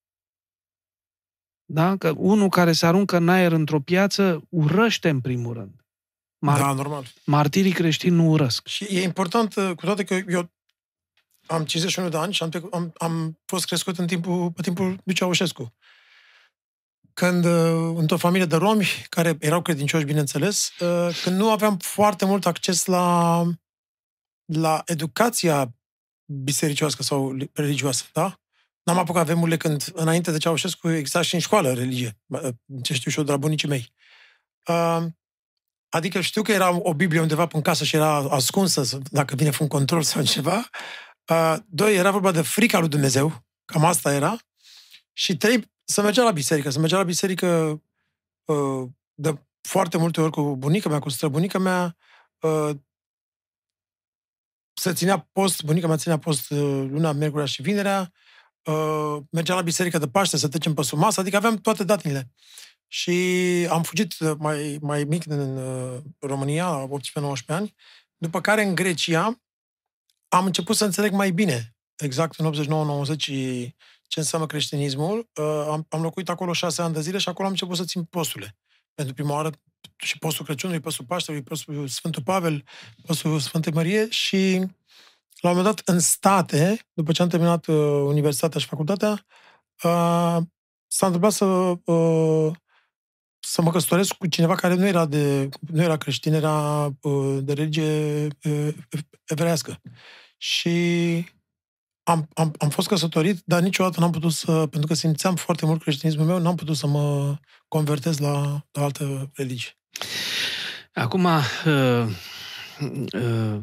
Da? Că unul care se aruncă în aer într-o piață urăște în primul rând. Mar- da, normal. Martirii creștini nu urăsc. Și e important, uh, cu toate că eu am 51 de ani și am, trecut- am, am fost crescut în timpul, pe timpul lui Ceaușescu. Când, uh, într-o familie de romi, care erau credincioși, bineînțeles, uh, când nu aveam foarte mult acces la, la educația bisericioasă sau religioasă, da? N-am apucat vremurile când, înainte de Ceaușescu, exista și în școală religie, uh, ce știu și eu de la bunicii mei. Uh, Adică știu că era o Biblie undeva în casă și era ascunsă, să- dacă vine un control sau ceva. Uh, doi, era vorba de frica lui Dumnezeu, cam asta era. Și trei, să mergea la biserică. Să mergea la biserică uh, de foarte multe ori cu bunica mea, cu străbunica mea. Uh, să ținea post, bunica mea ținea post uh, luna, miercurea și vinerea. Uh, mergea la biserică de Paște să trecem pe sub masă, adică aveam toate datinile. Și am fugit uh, mai, mai mic din uh, România, la 18-19 ani, după care în Grecia am început să înțeleg mai bine, exact în 89-90, ce înseamnă creștinismul. Uh, am, am locuit acolo șase ani de zile și acolo am început să țin posturile. Pentru prima oară și postul Crăciunului, postul Paștelui, postul Sfântul Pavel, postul Sfântă Mărie și la un moment dat în state, după ce am terminat uh, universitatea și facultatea, uh, s-a întâmplat să uh, să mă căsătoresc cu cineva care nu era de nu era creștin, era uh, de religie uh, evreiască. Și am, am, am fost căsătorit, dar niciodată n-am putut să, pentru că simțeam foarte mult creștinismul meu, n-am putut să mă convertez la, la altă religie. Acum, uh, uh,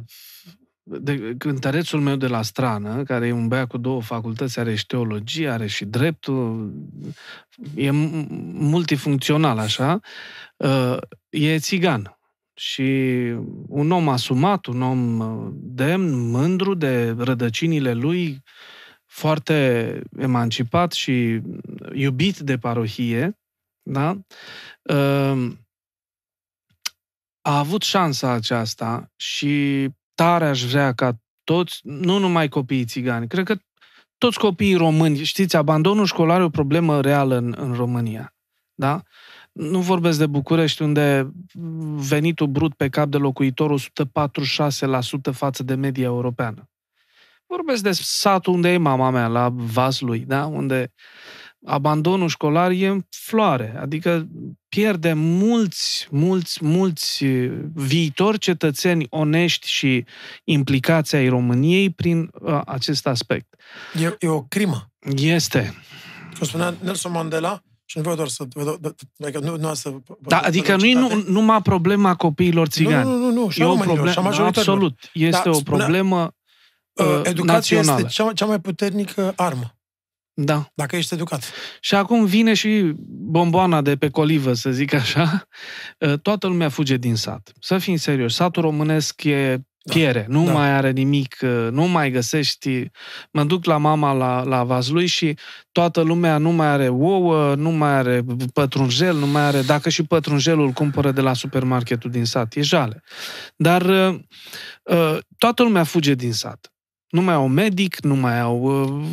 de, cântărețul meu de la strană, care e un băiat cu două facultăți, are și teologie, are și dreptul, e m- multifuncțional așa, uh, e țigan. Și un om asumat, un om uh, demn, mândru de rădăcinile lui, foarte emancipat și iubit de parohie, da? Uh, a avut șansa aceasta și tare aș vrea ca toți, nu numai copiii țigani, cred că toți copiii români, știți, abandonul școlar e o problemă reală în, în România. Da? Nu vorbesc de București, unde venitul brut pe cap de locuitor 146% față de media europeană. Vorbesc de satul unde e mama mea, la Vaslui, da? Unde abandonul școlar e în floare. Adică pierde mulți, mulți, mulți viitori cetățeni onești și implicați ai României prin uh, acest aspect. E, e o crimă. Este. Cum spunea Nelson Mandela, și nu vreau doar să... Adică nu, nu să da, adică nu e nu, numai problema copiilor țigani. Nu, nu, nu, nu și e o problemă, Absolut. Este da, o problemă uh, Educația națională. este cea, cea mai puternică armă. Da. Dacă ești educat. Și acum vine și bomboana de pe colivă, să zic așa. Uh, toată lumea fuge din sat. Să fim serios, satul românesc e da. piere, nu da. mai are nimic, uh, nu mai găsești. Mă duc la mama la, la Vazlui și toată lumea nu mai are ouă, nu mai are pătrunjel, nu mai are, dacă și pătrunjelul cumpără de la supermarketul din sat, e jale. Dar uh, uh, toată lumea fuge din sat. Nu mai au medic, nu mai au uh,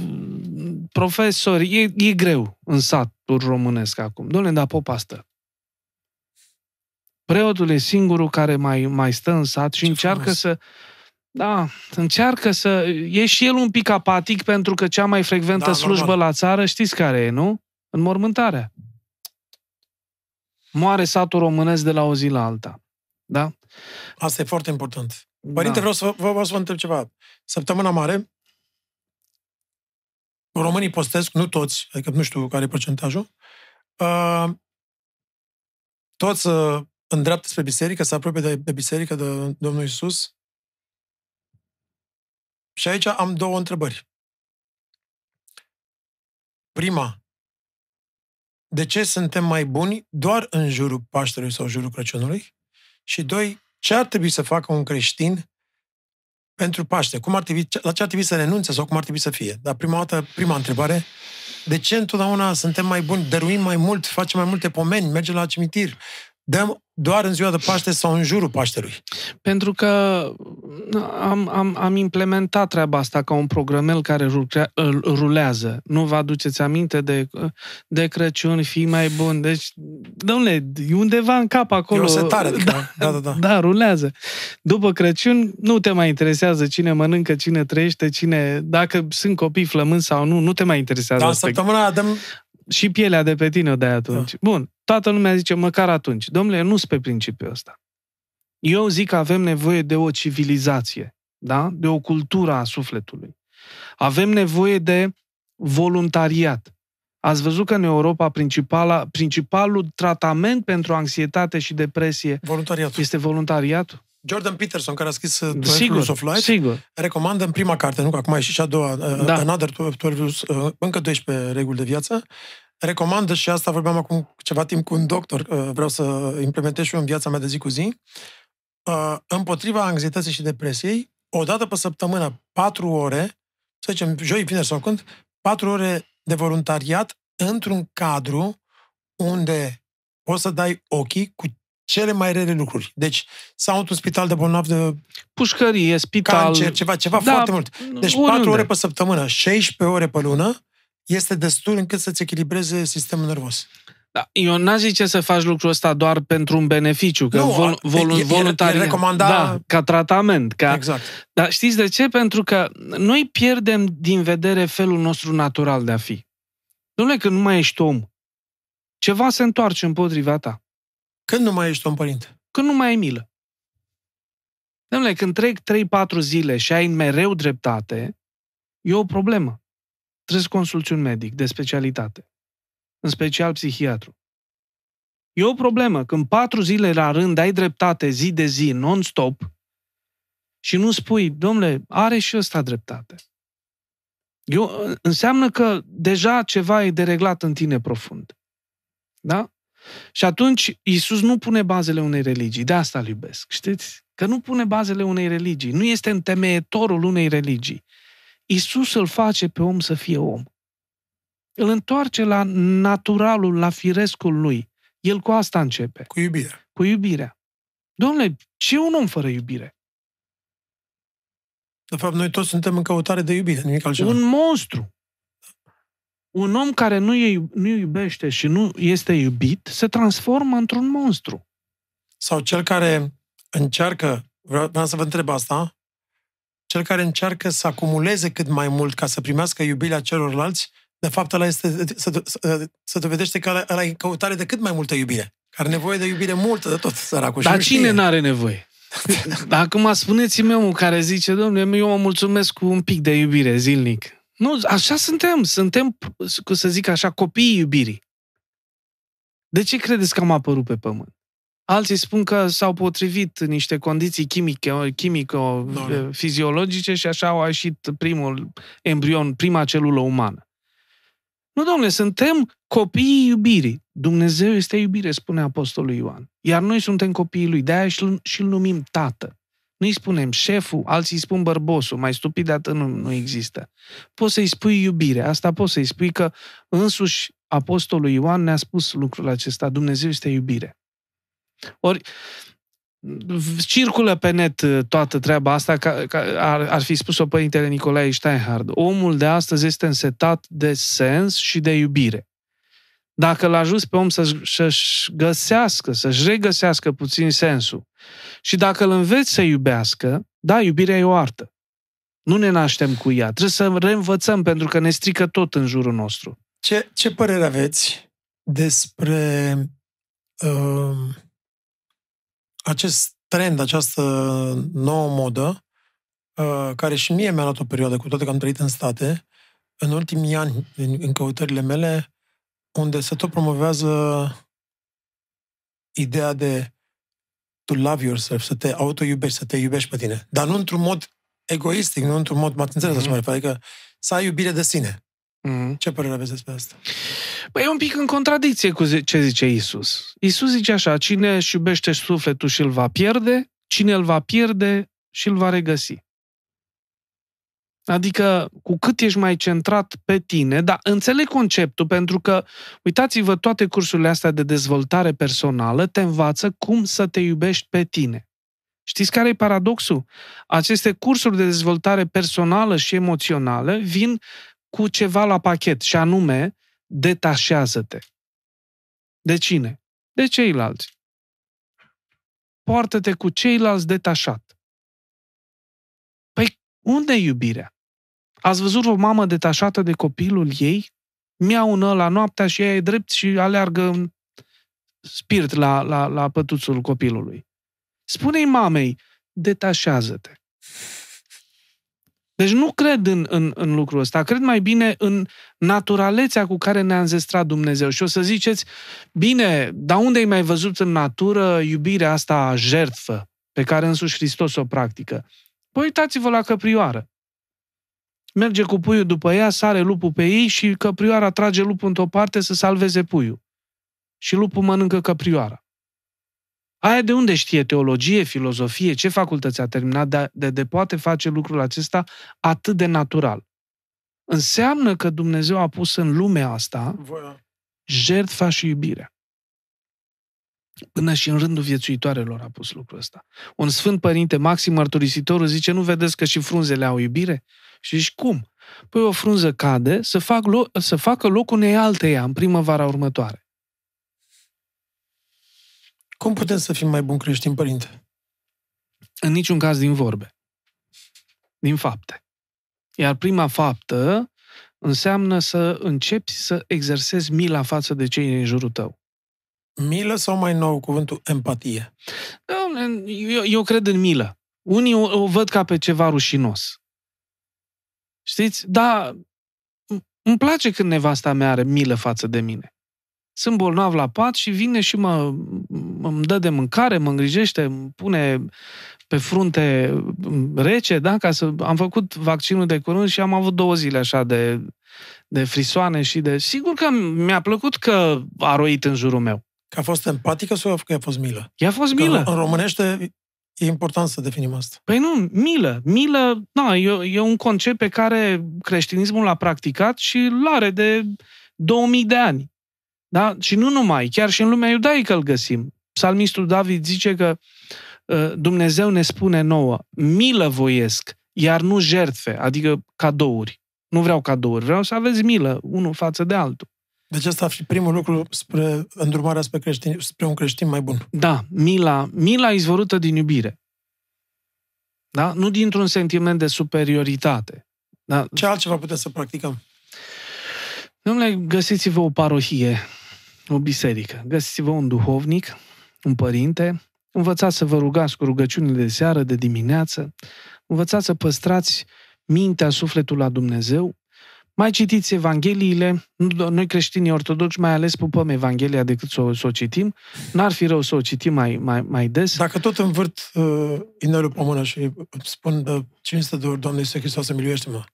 profesori. E, e greu în satul românesc acum. Doamne, dar popa stă. Preotul e singurul care mai, mai stă în sat și Ce încearcă frumos. să... Da, încearcă să... E și el un pic apatic pentru că cea mai frecventă da, slujbă normal. la țară, știți care e, nu? Înmormântarea. Moare satul românesc de la o zi la alta. Da? Asta e foarte important. Părinte, da. vreau să vă, vreau să vă întreb ceva. Săptămâna mare, românii postesc, nu toți, adică nu știu care e procentajul, uh, toți uh, îndreaptă spre biserică, se apropie de, de biserică, de Domnul Isus. Și aici am două întrebări. Prima, de ce suntem mai buni doar în jurul Paștelui sau jurul Crăciunului? Și doi, ce ar trebui să facă un creștin pentru Paște? Cum ar trebui, la ce ar trebui să renunțe sau cum ar trebui să fie? Dar prima dată, prima întrebare, de ce întotdeauna suntem mai buni, dăruim mai mult, facem mai multe pomeni, mergem la cimitir, dăm doar în ziua de Paște sau în jurul Paștelui? Pentru că am, am, am implementat treaba asta ca un programel care rulează. Nu vă aduceți aminte de, de Crăciun, fii mai bun. Deci, domnule, e undeva în cap acolo. E o setare, adică, da, da, da, da. Da, rulează. După Crăciun, nu te mai interesează cine mănâncă, cine trăiește, cine... Dacă sunt copii flămând sau nu, nu te mai interesează. Da, săptămâna dăm și pielea de pe tine de atunci. Da. Bun, toată lumea zice măcar atunci. Domnule, nu sunt pe principiul ăsta. Eu zic că avem nevoie de o civilizație, da? de o cultură a sufletului. Avem nevoie de voluntariat. Ați văzut că în Europa principala, principalul tratament pentru anxietate și depresie voluntariatul. este voluntariatul? Jordan Peterson, care a scris uh, sigur, of Life, sigur. recomandă în prima carte, nu că acum e și a doua, uh, da. Another 12 uh, încă 12 reguli de viață, recomandă și asta vorbeam acum ceva timp cu un doctor, vreau să implementez și eu în viața mea de zi cu zi, împotriva anxietății și depresiei, o dată pe săptămână, patru ore, să zicem joi, vineri sau când, patru ore de voluntariat într-un cadru unde poți să dai ochii cu cele mai rele lucruri. Deci, sau într-un spital de bolnav de... Pușcărie, spital... Cancer, ceva, ceva da, foarte mult. Deci, oriunde. 4 ore pe săptămână, 16 ore pe lună, este destul încât să-ți echilibreze sistemul nervos. Da, eu n-aș zice să faci lucrul ăsta doar pentru un beneficiu, că nu, vol, vol, e, voluntariat. E recomanda... Da, ca tratament. Ca... Exact. Dar știți de ce? Pentru că noi pierdem din vedere felul nostru natural de a fi. Dom'le, când nu mai ești om, ceva se întoarce împotriva ta. Când nu mai ești un părinte? Când nu mai ai milă. Dom'le, când trec 3-4 zile și ai mereu dreptate, e o problemă. Trebuie să consulți un medic de specialitate. În special psihiatru. E o problemă. Când patru zile la rând ai dreptate zi de zi, non-stop, și nu spui, domnule, are și ăsta dreptate. Eu, înseamnă că deja ceva e dereglat în tine profund. Da? Și atunci Isus nu pune bazele unei religii. De asta îl iubesc. Știți? Că nu pune bazele unei religii. Nu este întemeietorul unei religii. Isus îl face pe om să fie om. Îl întoarce la naturalul, la firescul lui. El cu asta începe. Cu iubirea. Cu iubirea. Domnule, ce e un om fără iubire? De fapt, noi toți suntem în căutare de iubire, nimic altceva. Un monstru un om care nu, e, nu iubește și nu este iubit se transformă într-un monstru. Sau cel care încearcă, vreau, vreau să vă întreb asta, cel care încearcă să acumuleze cât mai mult ca să primească iubirea celorlalți, de fapt ăla este, să, să, să dovedește că ăla e căutare de cât mai multă iubire. Care are nevoie de iubire multă de tot, săracul. Dar cine nu are nevoie? Acum spuneți-mi omul care zice, domnule, eu mă mulțumesc cu un pic de iubire zilnic. Nu, așa suntem. Suntem, cu să zic așa, copiii iubirii. De ce credeți că am apărut pe pământ? Alții spun că s-au potrivit niște condiții chimice, chimico-fiziologice și așa au ieșit primul embrion, prima celulă umană. Nu, domnule, suntem copiii iubirii. Dumnezeu este iubire, spune Apostolul Ioan. Iar noi suntem copiii lui, de-aia și-l numim tată. Nu îi spunem șeful, alții îi spun bărbosul, mai stupid de atât nu, nu există. Poți să-i spui iubire, asta poți să-i spui că însuși Apostolul Ioan ne-a spus lucrul acesta, Dumnezeu este iubire. Ori circulă pe net uh, toată treaba asta, ca, ca ar, ar fi spus-o Părintele Nicolae Steinhard. Omul de astăzi este însetat de sens și de iubire. Dacă l ajuți pe om să, să-și găsească, să-și regăsească puțin sensul și dacă îl înveți să iubească, da, iubirea e o artă. Nu ne naștem cu ea. Trebuie să reînvățăm pentru că ne strică tot în jurul nostru. Ce, ce părere aveți despre uh, acest trend, această nouă modă, uh, care și mie mi-a luat o perioadă, cu toate că am trăit în state, în ultimii ani, în, în căutările mele, unde se tot promovează ideea de to love yourself, să te auto-iubești, să te iubești pe tine. Dar nu într-un mod egoistic, nu într-un mod, m-ați înțeles mm-hmm. așa adică să ai iubire de sine. Mm-hmm. Ce părere aveți despre asta? Păi e un pic în contradicție cu ce zice Isus. Isus zice așa, cine își iubește sufletul și îl va pierde, cine îl va pierde și îl va regăsi. Adică, cu cât ești mai centrat pe tine, dar înțeleg conceptul, pentru că, uitați-vă, toate cursurile astea de dezvoltare personală te învață cum să te iubești pe tine. Știți care e paradoxul? Aceste cursuri de dezvoltare personală și emoțională vin cu ceva la pachet, și anume, detașează-te. De cine? De ceilalți. Poartă-te cu ceilalți detașat. Păi, unde e iubirea? Ați văzut o mamă detașată de copilul ei? Miaună la noaptea și ea e drept și aleargă în spirit la, la, la pătuțul copilului. Spune-i mamei, detașează-te. Deci nu cred în, în, în lucrul ăsta, cred mai bine în naturalețea cu care ne-a înzestrat Dumnezeu. Și o să ziceți, bine, dar unde ai mai văzut în natură iubirea asta jertfă pe care însuși Hristos o practică? Păi uitați-vă la căprioară. Merge cu puiul după ea, sare lupul pe ei și căprioara trage lupul într-o parte să salveze puiul. Și lupul mănâncă căprioara. Aia de unde știe teologie, filozofie, ce facultăți a terminat de, de, de poate face lucrul acesta atât de natural? Înseamnă că Dumnezeu a pus în lumea asta jertfa și iubirea. Până și în rândul viețuitoarelor a pus lucrul ăsta. Un sfânt părinte, Maxim Mărturisitorul, zice, nu vedeți că și frunzele au iubire? Și zici, cum? Păi o frunză cade să, fac lo- să facă loc unei alteia în primăvara următoare. Cum putem să fim mai buni creștini, părinte? În niciun caz din vorbe. Din fapte. Iar prima faptă înseamnă să începi să exersezi mila față de cei din jurul tău. Milă sau mai nou cuvântul empatie? Eu, eu cred în milă. Unii o, o văd ca pe ceva rușinos. Știți? Dar îmi place când nevasta mea are milă față de mine sunt bolnav la pat și vine și mă, îmi dă de mâncare, mă îngrijește, îmi pune pe frunte rece, da? Ca să am făcut vaccinul de curând și am avut două zile așa de, de frisoane și de... Sigur că mi-a plăcut că a roit în jurul meu. Că a fost empatică sau că a fost milă? I-a fost milă. Că în românește e important să definim asta. Păi nu, milă. Milă, na, e, e un concept pe care creștinismul l-a practicat și îl are de 2000 de ani. Da? Și nu numai, chiar și în lumea iudaică îl găsim. Psalmistul David zice că uh, Dumnezeu ne spune nouă, milă voiesc, iar nu jertfe, adică cadouri. Nu vreau cadouri, vreau să aveți milă unul față de altul. Deci asta ar fi primul lucru spre îndrumarea spre, creștin, spre un creștin mai bun. Da, mila, mila izvorâtă din iubire. Da? Nu dintr-un sentiment de superioritate. Da? Ce altceva puteți să practicăm? Domnule, găsiți-vă o parohie, o biserică, găsiți-vă un duhovnic, un părinte, învățați să vă rugați cu rugăciunile de seară, de dimineață, învățați să păstrați mintea, sufletul la Dumnezeu, mai citiți Evangheliile, noi creștinii ortodoxi mai ales pupăm Evanghelia decât să o, să o citim, n-ar fi rău să o citim mai, mai, mai des. Dacă tot învârt uh, inelul pe mână și spun uh, 500 de ori, Doamne Iisuse Hristos, să miluiește-mă,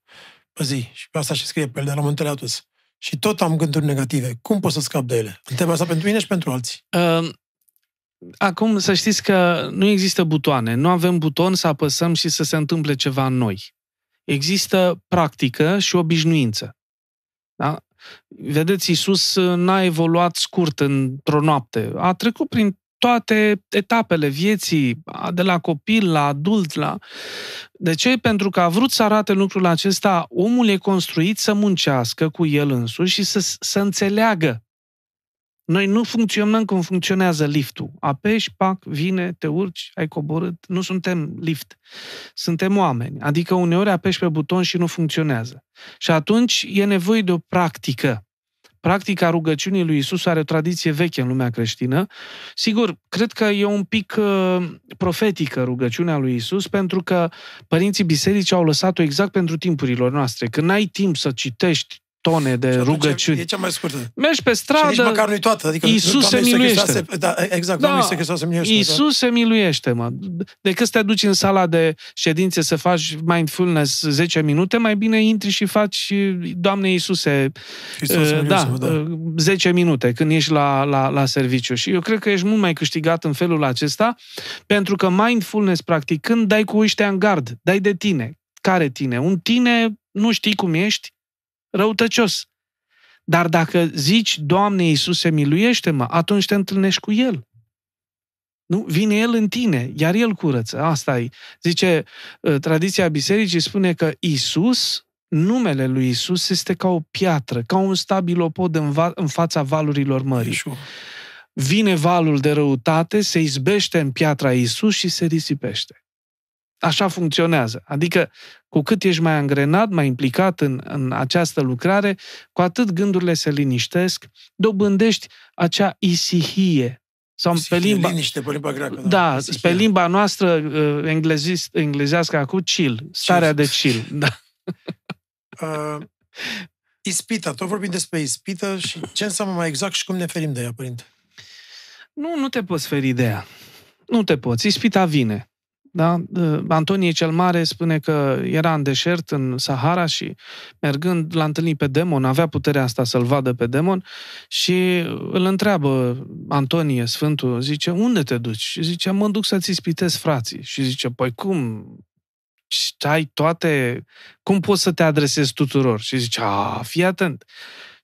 pe zi, și pe asta și scrie pe el de la Muntele Atos, și tot am gânduri negative, cum pot să scap de ele? Întreb asta pentru mine și pentru alții. Uh, acum să știți că nu există butoane, nu avem buton să apăsăm și să se întâmple ceva în noi există practică și obișnuință. Da? Vedeți, Iisus n-a evoluat scurt într-o noapte. A trecut prin toate etapele vieții, de la copil la adult. La... De ce? Pentru că a vrut să arate lucrul acesta, omul e construit să muncească cu el însuși și să, să înțeleagă noi nu funcționăm cum funcționează liftul. Apeși, pac, vine, te urci, ai coborât. Nu suntem lift. Suntem oameni. Adică uneori apeși pe buton și nu funcționează. Și atunci e nevoie de o practică. Practica rugăciunii lui Isus are o tradiție veche în lumea creștină. Sigur, cred că e un pic uh, profetică rugăciunea lui Isus, pentru că părinții biserici au lăsat-o exact pentru timpurilor noastre. Când n-ai timp să citești tone de rugăciuni. E cea mai scurtă. Mergi pe stradă. Și nici măcar nu-i toată. Adică, Iisus se miluiește. Se, da, exact, da, Doamne Hristos se miluiește. Iisus se miluiește, mă. Decât să te duci în sala de ședințe să faci mindfulness 10 minute, mai bine intri și faci Doamne Iisuse uh, da, da, 10 uh, minute când ești la, la, la serviciu. Și eu cred că ești mult mai câștigat în felul acesta, pentru că mindfulness, practicând, dai cu ăștia în gard, dai de tine. Care tine? Un tine, nu știi cum ești, răutăcios. Dar dacă zici, Doamne Iisuse, miluiește-mă, atunci te întâlnești cu El. Nu? Vine El în tine, iar El curăță. Asta e. Zice, ă, tradiția bisericii spune că Isus, numele lui Isus este ca o piatră, ca un stabilopod în, va- în fața valurilor mării. Vine valul de răutate, se izbește în piatra Isus și se risipește. Așa funcționează. Adică, cu cât ești mai angrenat, mai implicat în, în această lucrare, cu atât gândurile se liniștesc, dobândești acea isihie. Sau pe limba, liniște, pe limba greacă. Da, da pe limba noastră uh, englezist, englezească acum, chill, starea chill. de chill. Da. Uh, ispita, tot vorbim despre ispită și ce înseamnă mai exact și cum ne ferim de ea, părinte? Nu, nu te poți feri de ea. Nu te poți. Ispita vine. Da? Antonie cel Mare spune că era în deșert, în Sahara și mergând l-a întâlnit pe demon, avea puterea asta să-l vadă pe demon și îl întreabă Antonie, Sfântul, zice, unde te duci? Și zice, mă duc să-ți ispitez frații. Și zice, păi cum? Ai toate... Cum poți să te adresezi tuturor? Și zice, a, fii atent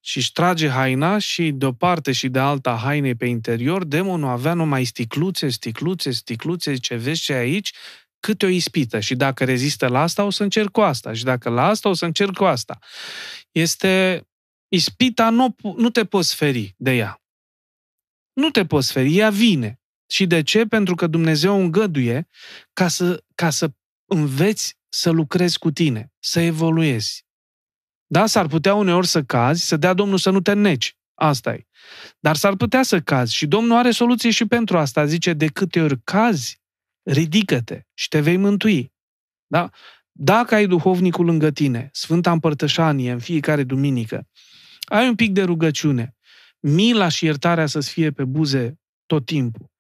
și își trage haina și de o parte și de alta hainei pe interior, demonul avea numai sticluțe, sticluțe, sticluțe, ce vezi ce aici, câte o ispită. Și dacă rezistă la asta, o să încerc cu asta. Și dacă la asta, o să încerc cu asta. Este... Ispita nu, nu te poți feri de ea. Nu te poți feri, ea vine. Și de ce? Pentru că Dumnezeu îngăduie ca să, ca să înveți să lucrezi cu tine, să evoluezi. Da, s-ar putea uneori să cazi, să dea Domnul să nu te neci. Asta e. Dar s-ar putea să cazi și Domnul are soluție și pentru asta. Zice, de câte ori cazi, ridică-te și te vei mântui. Da? Dacă ai duhovnicul lângă tine, Sfânta Împărtășanie în fiecare duminică, ai un pic de rugăciune, mila și iertarea să-ți fie pe buze tot timpul.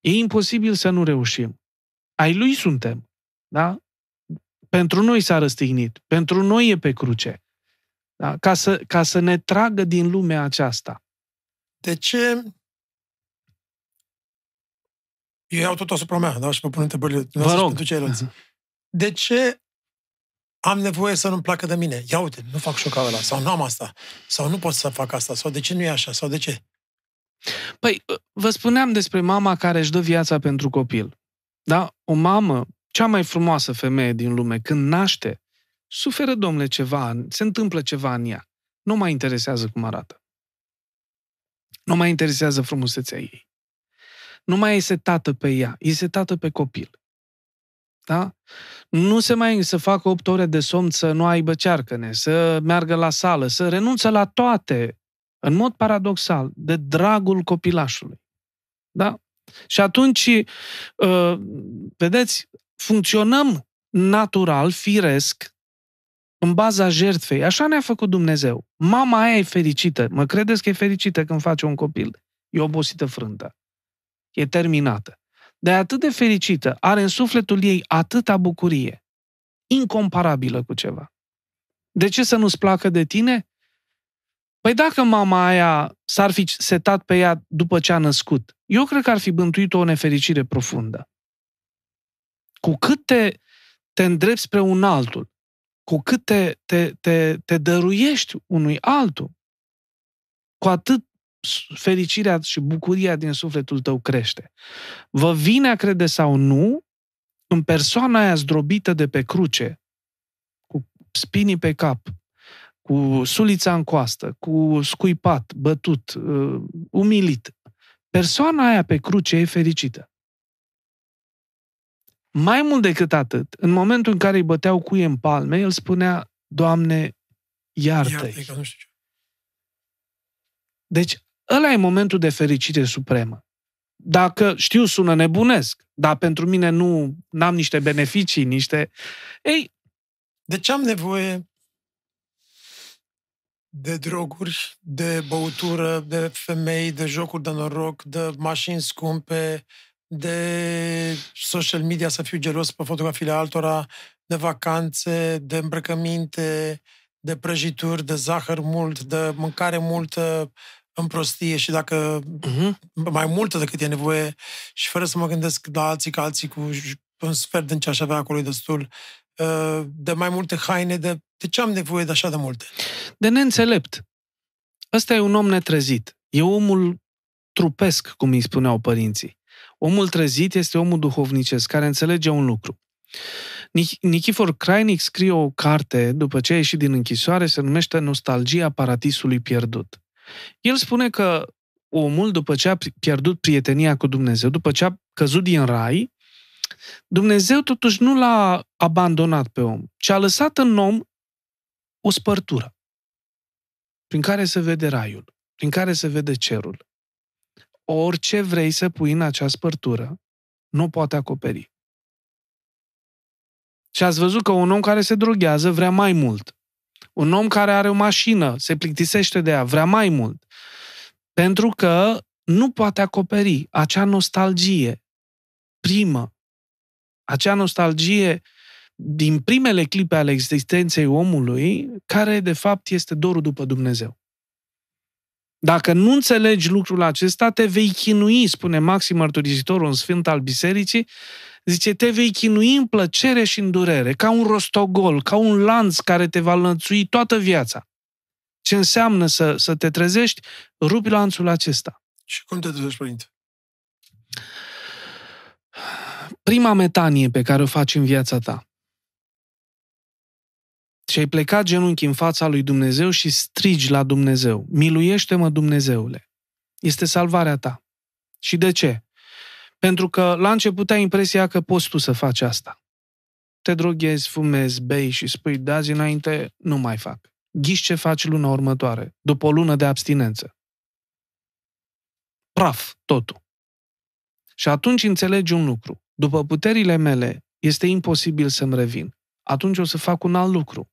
E imposibil să nu reușim. Ai lui suntem. Da? Pentru noi s-a răstignit. Pentru noi e pe cruce. Da? Ca, să, ca să ne tragă din lumea aceasta. De ce eu iau tot asupra mea, da? Și mă pun întrebările Vă rog. pentru ceilalți. De ce am nevoie să nu-mi placă de mine? Ia uite, nu fac șocaua ăla, sau nu am asta, sau nu pot să fac asta, sau de ce nu e așa, sau de ce? Păi, vă spuneam despre mama care își dă viața pentru copil. Da? O mamă, cea mai frumoasă femeie din lume, când naște, suferă, domnule, ceva, se întâmplă ceva în ea. Nu mai interesează cum arată. Nu mai interesează frumusețea ei. Nu mai e setată pe ea, e setată pe copil. Da? Nu se mai să facă 8 ore de somn, să nu aibă cearcăne, să meargă la sală, să renunță la toate, în mod paradoxal, de dragul copilașului. Da? Și atunci, uh, vedeți, funcționăm natural, firesc, în baza jertfei. Așa ne-a făcut Dumnezeu. Mama aia e fericită. Mă credeți că e fericită când face un copil? E obosită frântă. E terminată. De atât de fericită, are în sufletul ei atâta bucurie, incomparabilă cu ceva. De ce să nu-ți placă de tine? Păi dacă mama aia s-ar fi setat pe ea după ce a născut, eu cred că ar fi bântuit o nefericire profundă. Cu cât te, te îndrepți spre un altul, cu cât te, te, te, te dăruiești unui altul, cu atât fericirea și bucuria din sufletul tău crește. Vă vine a crede sau nu, în persoana aia zdrobită de pe cruce, cu spinii pe cap, cu sulița în coastă, cu scuipat, bătut, uh, umilit, persoana aia pe cruce e fericită. Mai mult decât atât, în momentul în care îi băteau cuie în palme, el spunea, Doamne, iartă-i. iartă nu știu Deci, ăla e momentul de fericire supremă. Dacă, știu, sună nebunesc, dar pentru mine nu am niște beneficii, niște... Ei... De ce am nevoie de droguri, de băutură, de femei, de jocuri de noroc, de mașini scumpe, de social media să fiu gelos pe fotografiile altora, de vacanțe, de îmbrăcăminte, de prăjituri, de zahăr mult, de mâncare multă în prostie și dacă uh-huh. mai multă decât e nevoie și fără să mă gândesc la alții ca alții cu un sfert din ce aș avea acolo destul, uh, de mai multe haine, de, de ce am nevoie de așa de multe? De neînțelept. Ăsta e un om netrezit. E omul trupesc, cum îi spuneau părinții. Omul trezit este omul duhovnicesc, care înțelege un lucru. Nichifor Crainic scrie o carte, după ce a ieșit din închisoare, se numește Nostalgia Paradisului Pierdut. El spune că omul, după ce a pierdut prietenia cu Dumnezeu, după ce a căzut din rai, Dumnezeu totuși nu l-a abandonat pe om, ci a lăsat în om o spărtură prin care se vede raiul, prin care se vede cerul orice vrei să pui în acea spărtură, nu poate acoperi. Și ați văzut că un om care se droghează vrea mai mult. Un om care are o mașină, se plictisește de ea, vrea mai mult. Pentru că nu poate acoperi acea nostalgie primă, acea nostalgie din primele clipe ale existenței omului, care de fapt este dorul după Dumnezeu. Dacă nu înțelegi lucrul acesta, te vei chinui, spune Maxim Mărturisitorul, un sfânt al bisericii, zice, te vei chinui în plăcere și în durere, ca un rostogol, ca un lanț care te va lănțui toată viața. Ce înseamnă să, să te trezești? Rupi lanțul acesta. Și cum te trezești, părinte? Prima metanie pe care o faci în viața ta și ai plecat genunchi în fața lui Dumnezeu și strigi la Dumnezeu, miluiește-mă Dumnezeule. Este salvarea ta. Și de ce? Pentru că la început ai impresia că poți tu să faci asta. Te droghezi, fumezi, bei și spui, de azi înainte nu mai fac. Ghiși ce faci luna următoare, după o lună de abstinență. Praf, totul. Și atunci înțelegi un lucru. După puterile mele, este imposibil să-mi revin. Atunci o să fac un alt lucru.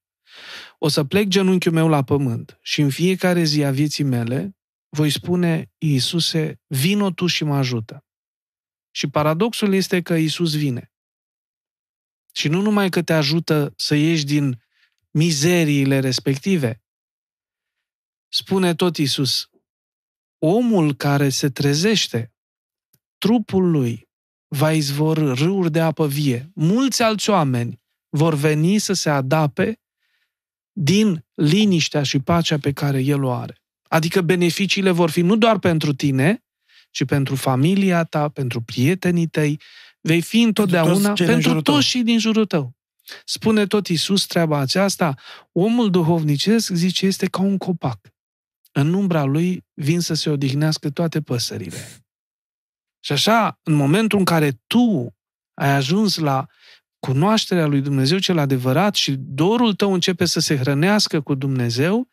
O să plec genunchiul meu la pământ și în fiecare zi a vieții mele voi spune, Iisuse, vino tu și mă ajută. Și paradoxul este că Iisus vine. Și nu numai că te ajută să ieși din mizeriile respective, spune tot Iisus, omul care se trezește, trupul lui va izvorâ râuri de apă vie. Mulți alți oameni vor veni să se adape din liniștea și pacea pe care El o are. Adică beneficiile vor fi nu doar pentru tine, ci pentru familia ta, pentru prietenii tăi, vei fi întotdeauna pentru, pentru toți și din jurul tău. Spune tot Isus treaba aceasta, omul duhovnicesc, zice, este ca un copac. În umbra lui vin să se odihnească toate păsările. Și așa, în momentul în care tu ai ajuns la cunoașterea lui Dumnezeu cel adevărat și dorul tău începe să se hrănească cu Dumnezeu,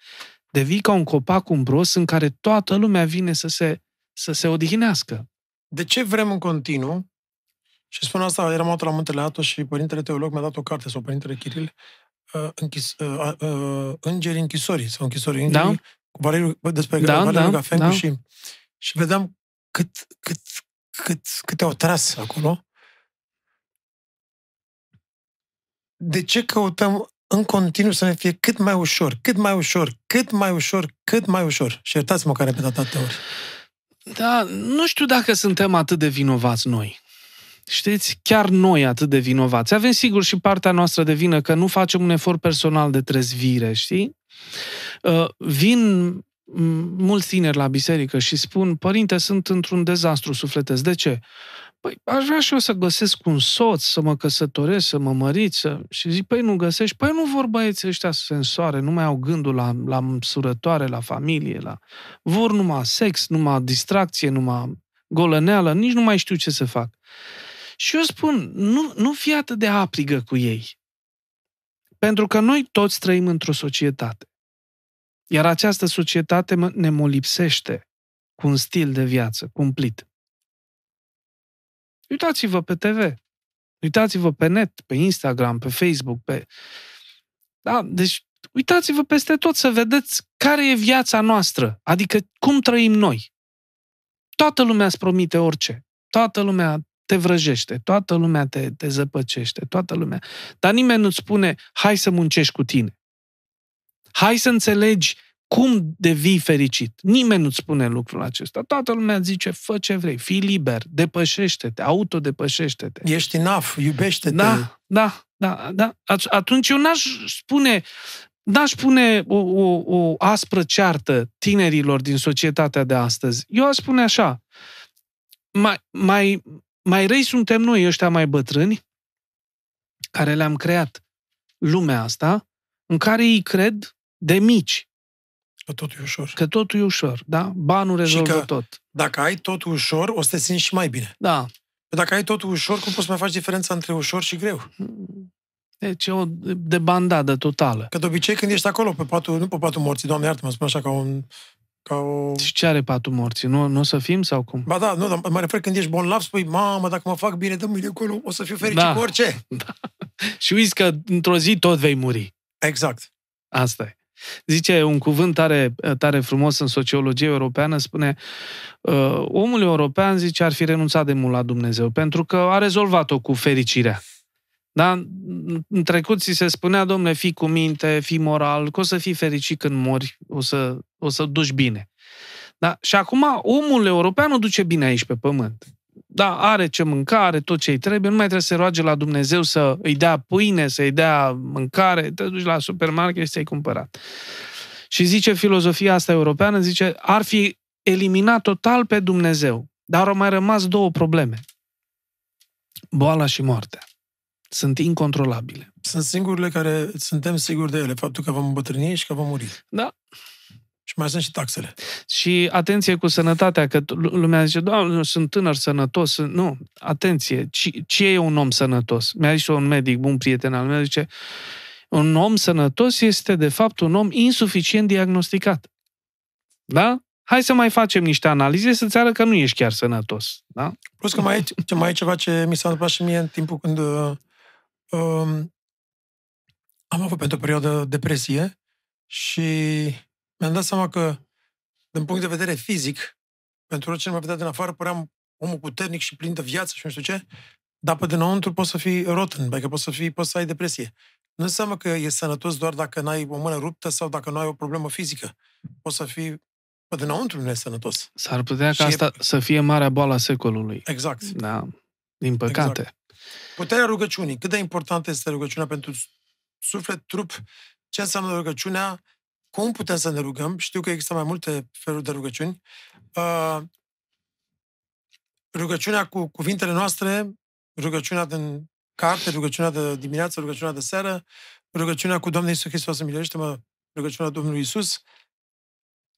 devii ca un copac umbros în care toată lumea vine să se, să se odihnească. De ce vrem în continuu, și spun asta, eram la Muntele Atos și Părintele Teolog mi-a dat o carte, sau Părintele Chiril, uh, închis, uh, uh, Îngerii închisorii, sau închisorii îngerii, da? cu Valeriu, despre da, Valeriu da, Gafencu da. și, și vedeam cât, cât, cât, cât au tras acolo. De ce căutăm în continuu să ne fie cât mai ușor, cât mai ușor, cât mai ușor, cât mai ușor? Și iertați-mă care repetat atâtea ori. Da, nu știu dacă suntem atât de vinovați noi. Știți, chiar noi atât de vinovați. Avem sigur și partea noastră de vină că nu facem un efort personal de trezvire, știi? Uh, vin mulți tineri la biserică și spun, părinte, sunt într-un dezastru sufletesc. De ce? Păi, aș vrea și eu să găsesc un soț, să mă căsătoresc, să mă măriți. Să... Și zic, păi nu găsești? Păi nu vor băieții ăștia sensoare, nu mai au gândul la, la măsurătoare, la familie, la... Vor numai sex, numai distracție, numai golăneală, nici nu mai știu ce să fac. Și eu spun, nu, nu fi atât de aprigă cu ei. Pentru că noi toți trăim într-o societate. Iar această societate ne molipsește cu un stil de viață cumplit. Uitați-vă pe TV. Uitați-vă pe net, pe Instagram, pe Facebook, pe... Da, deci uitați-vă peste tot să vedeți care e viața noastră, adică cum trăim noi. Toată lumea îți promite orice. Toată lumea te vrăjește, toată lumea te, te zăpăcește, toată lumea. Dar nimeni nu-ți spune, hai să muncești cu tine. Hai să înțelegi cum devii fericit. Nimeni nu-ți spune lucrul acesta. Toată lumea zice, fă ce vrei, fii liber, depășește-te, autodepășește-te. Ești enough, iubește-te. Da, da, da, da. Atunci eu n-aș spune, n-aș pune o, o, o aspră ceartă tinerilor din societatea de astăzi. Eu aș spune așa, mai, mai, mai răi suntem noi, ăștia mai bătrâni, care le-am creat lumea asta, în care ei cred de mici. Că totul e ușor. Că totul e ușor, da? Banul rezolvă și că tot. dacă ai totul ușor, o să te simți și mai bine. Da. Dacă ai totul ușor, cum poți să mai faci diferența între ușor și greu? Deci e o debandadă totală. Că de obicei când ești acolo, pe patul, nu pe patul morții, doamne iartă, mă spun așa ca un ca o... Și ce are patul morții? Nu, nu o să fim sau cum? Ba da, nu, dar mă refer când ești bolnav, spui, mamă, dacă mă fac bine, dă mâine acolo, o să fiu fericit da. cu orice. Da. Și uiți că într-o zi tot vei muri. Exact. Asta e. Zice un cuvânt tare, tare frumos în sociologie europeană, spune uh, omul european, zice, ar fi renunțat de mult la Dumnezeu, pentru că a rezolvat-o cu fericirea. Da? În trecut ți se spunea, domnule, fii cu minte, fii moral, că o să fii fericit când mori, o să, o să duci bine. Da? Și acum omul european o duce bine aici pe pământ. Da, are ce mânca, are tot ce îi trebuie, nu mai trebuie să se roage la Dumnezeu să îi dea pâine, să îi dea mâncare, te duci la supermarket și ți-ai cumpărat. Și zice filozofia asta europeană, zice, ar fi eliminat total pe Dumnezeu, dar au mai rămas două probleme. Boala și moartea sunt incontrolabile. Sunt singurele care suntem siguri de ele, faptul că vom îmbătrâni și că vom muri. Da. Și mai sunt și taxele. Și atenție cu sănătatea, că lumea zice, doamne, sunt tânăr sănătos. Nu, atenție, ce e un om sănătos? Mi-a zis un medic, bun prieten al meu, zice, un om sănătos este, de fapt, un om insuficient diagnosticat. Da? Hai să mai facem niște analize să-ți arăt că nu ești chiar sănătos. Da? Plus că mai e, mai e ceva ce mi s-a întâmplat și mie în timpul când uh, um, am avut pentru o perioadă depresie și mi-am dat seama că, din punct de vedere fizic, pentru orice mă vedea din afară, păream omul puternic și plin de viață și nu știu ce, dar pe dinăuntru poți să fii rotten, adică poți să, fii, poți să ai depresie. Nu înseamnă că e sănătos doar dacă n-ai o mână ruptă sau dacă nu ai o problemă fizică. Poți să fii pe dinăuntru nu e sănătos. S-ar putea ca asta e... să fie marea boală a secolului. Exact. Da. Din păcate. Exact. Puterea rugăciunii. Cât de importantă este rugăciunea pentru suflet, trup? Ce înseamnă rugăciunea? Cum putem să ne rugăm? Știu că există mai multe feluri de rugăciuni. Uh, rugăciunea cu cuvintele noastre, rugăciunea din carte, rugăciunea de dimineață, rugăciunea de seară, rugăciunea cu Doamne Iisus Hristos, miluiește-mă, rugăciunea Domnului Iisus.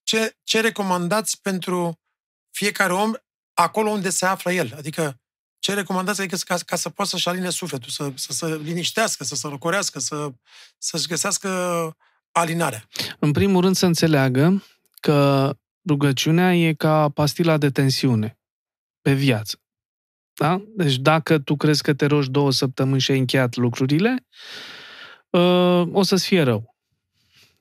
Ce, ce recomandați pentru fiecare om acolo unde se află el? Adică Ce recomandați adică ca, ca să poată să-și aline sufletul, să, să să liniștească, să se răcorească, să, să-și găsească alinarea? În primul rând să înțeleagă că rugăciunea e ca pastila de tensiune pe viață. Da? Deci dacă tu crezi că te rogi două săptămâni și ai încheiat lucrurile, uh, o să-ți fie rău.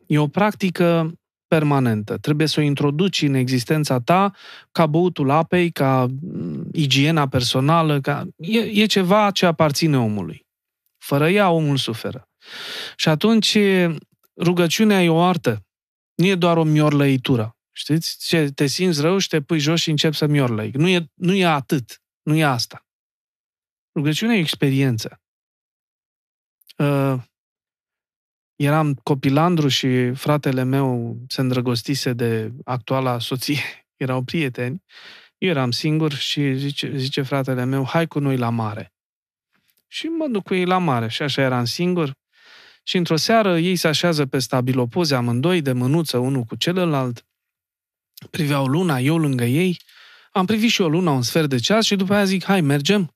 E o practică permanentă. Trebuie să o introduci în existența ta ca băutul apei, ca mm, igiena personală, ca... E, e ceva ce aparține omului. Fără ea, omul suferă. Și atunci rugăciunea e o artă. Nu e doar o miorlăitură. Știți? Ce, te simți rău și te pui jos și începi să miorlăi. Nu e, nu e atât. Nu e asta. Rugăciunea e experiență. Uh, eram copilandru și fratele meu se îndrăgostise de actuala soție. Erau prieteni. Eu eram singur și zice, zice fratele meu, hai cu noi la mare. Și mă duc cu ei la mare. Și așa eram singur. Și într-o seară ei se așează pe stabilopoze amândoi, de mânuță unul cu celălalt. Priveau luna, eu lângă ei. Am privit și eu luna un sfert de ceas și după aia zic, hai, mergem.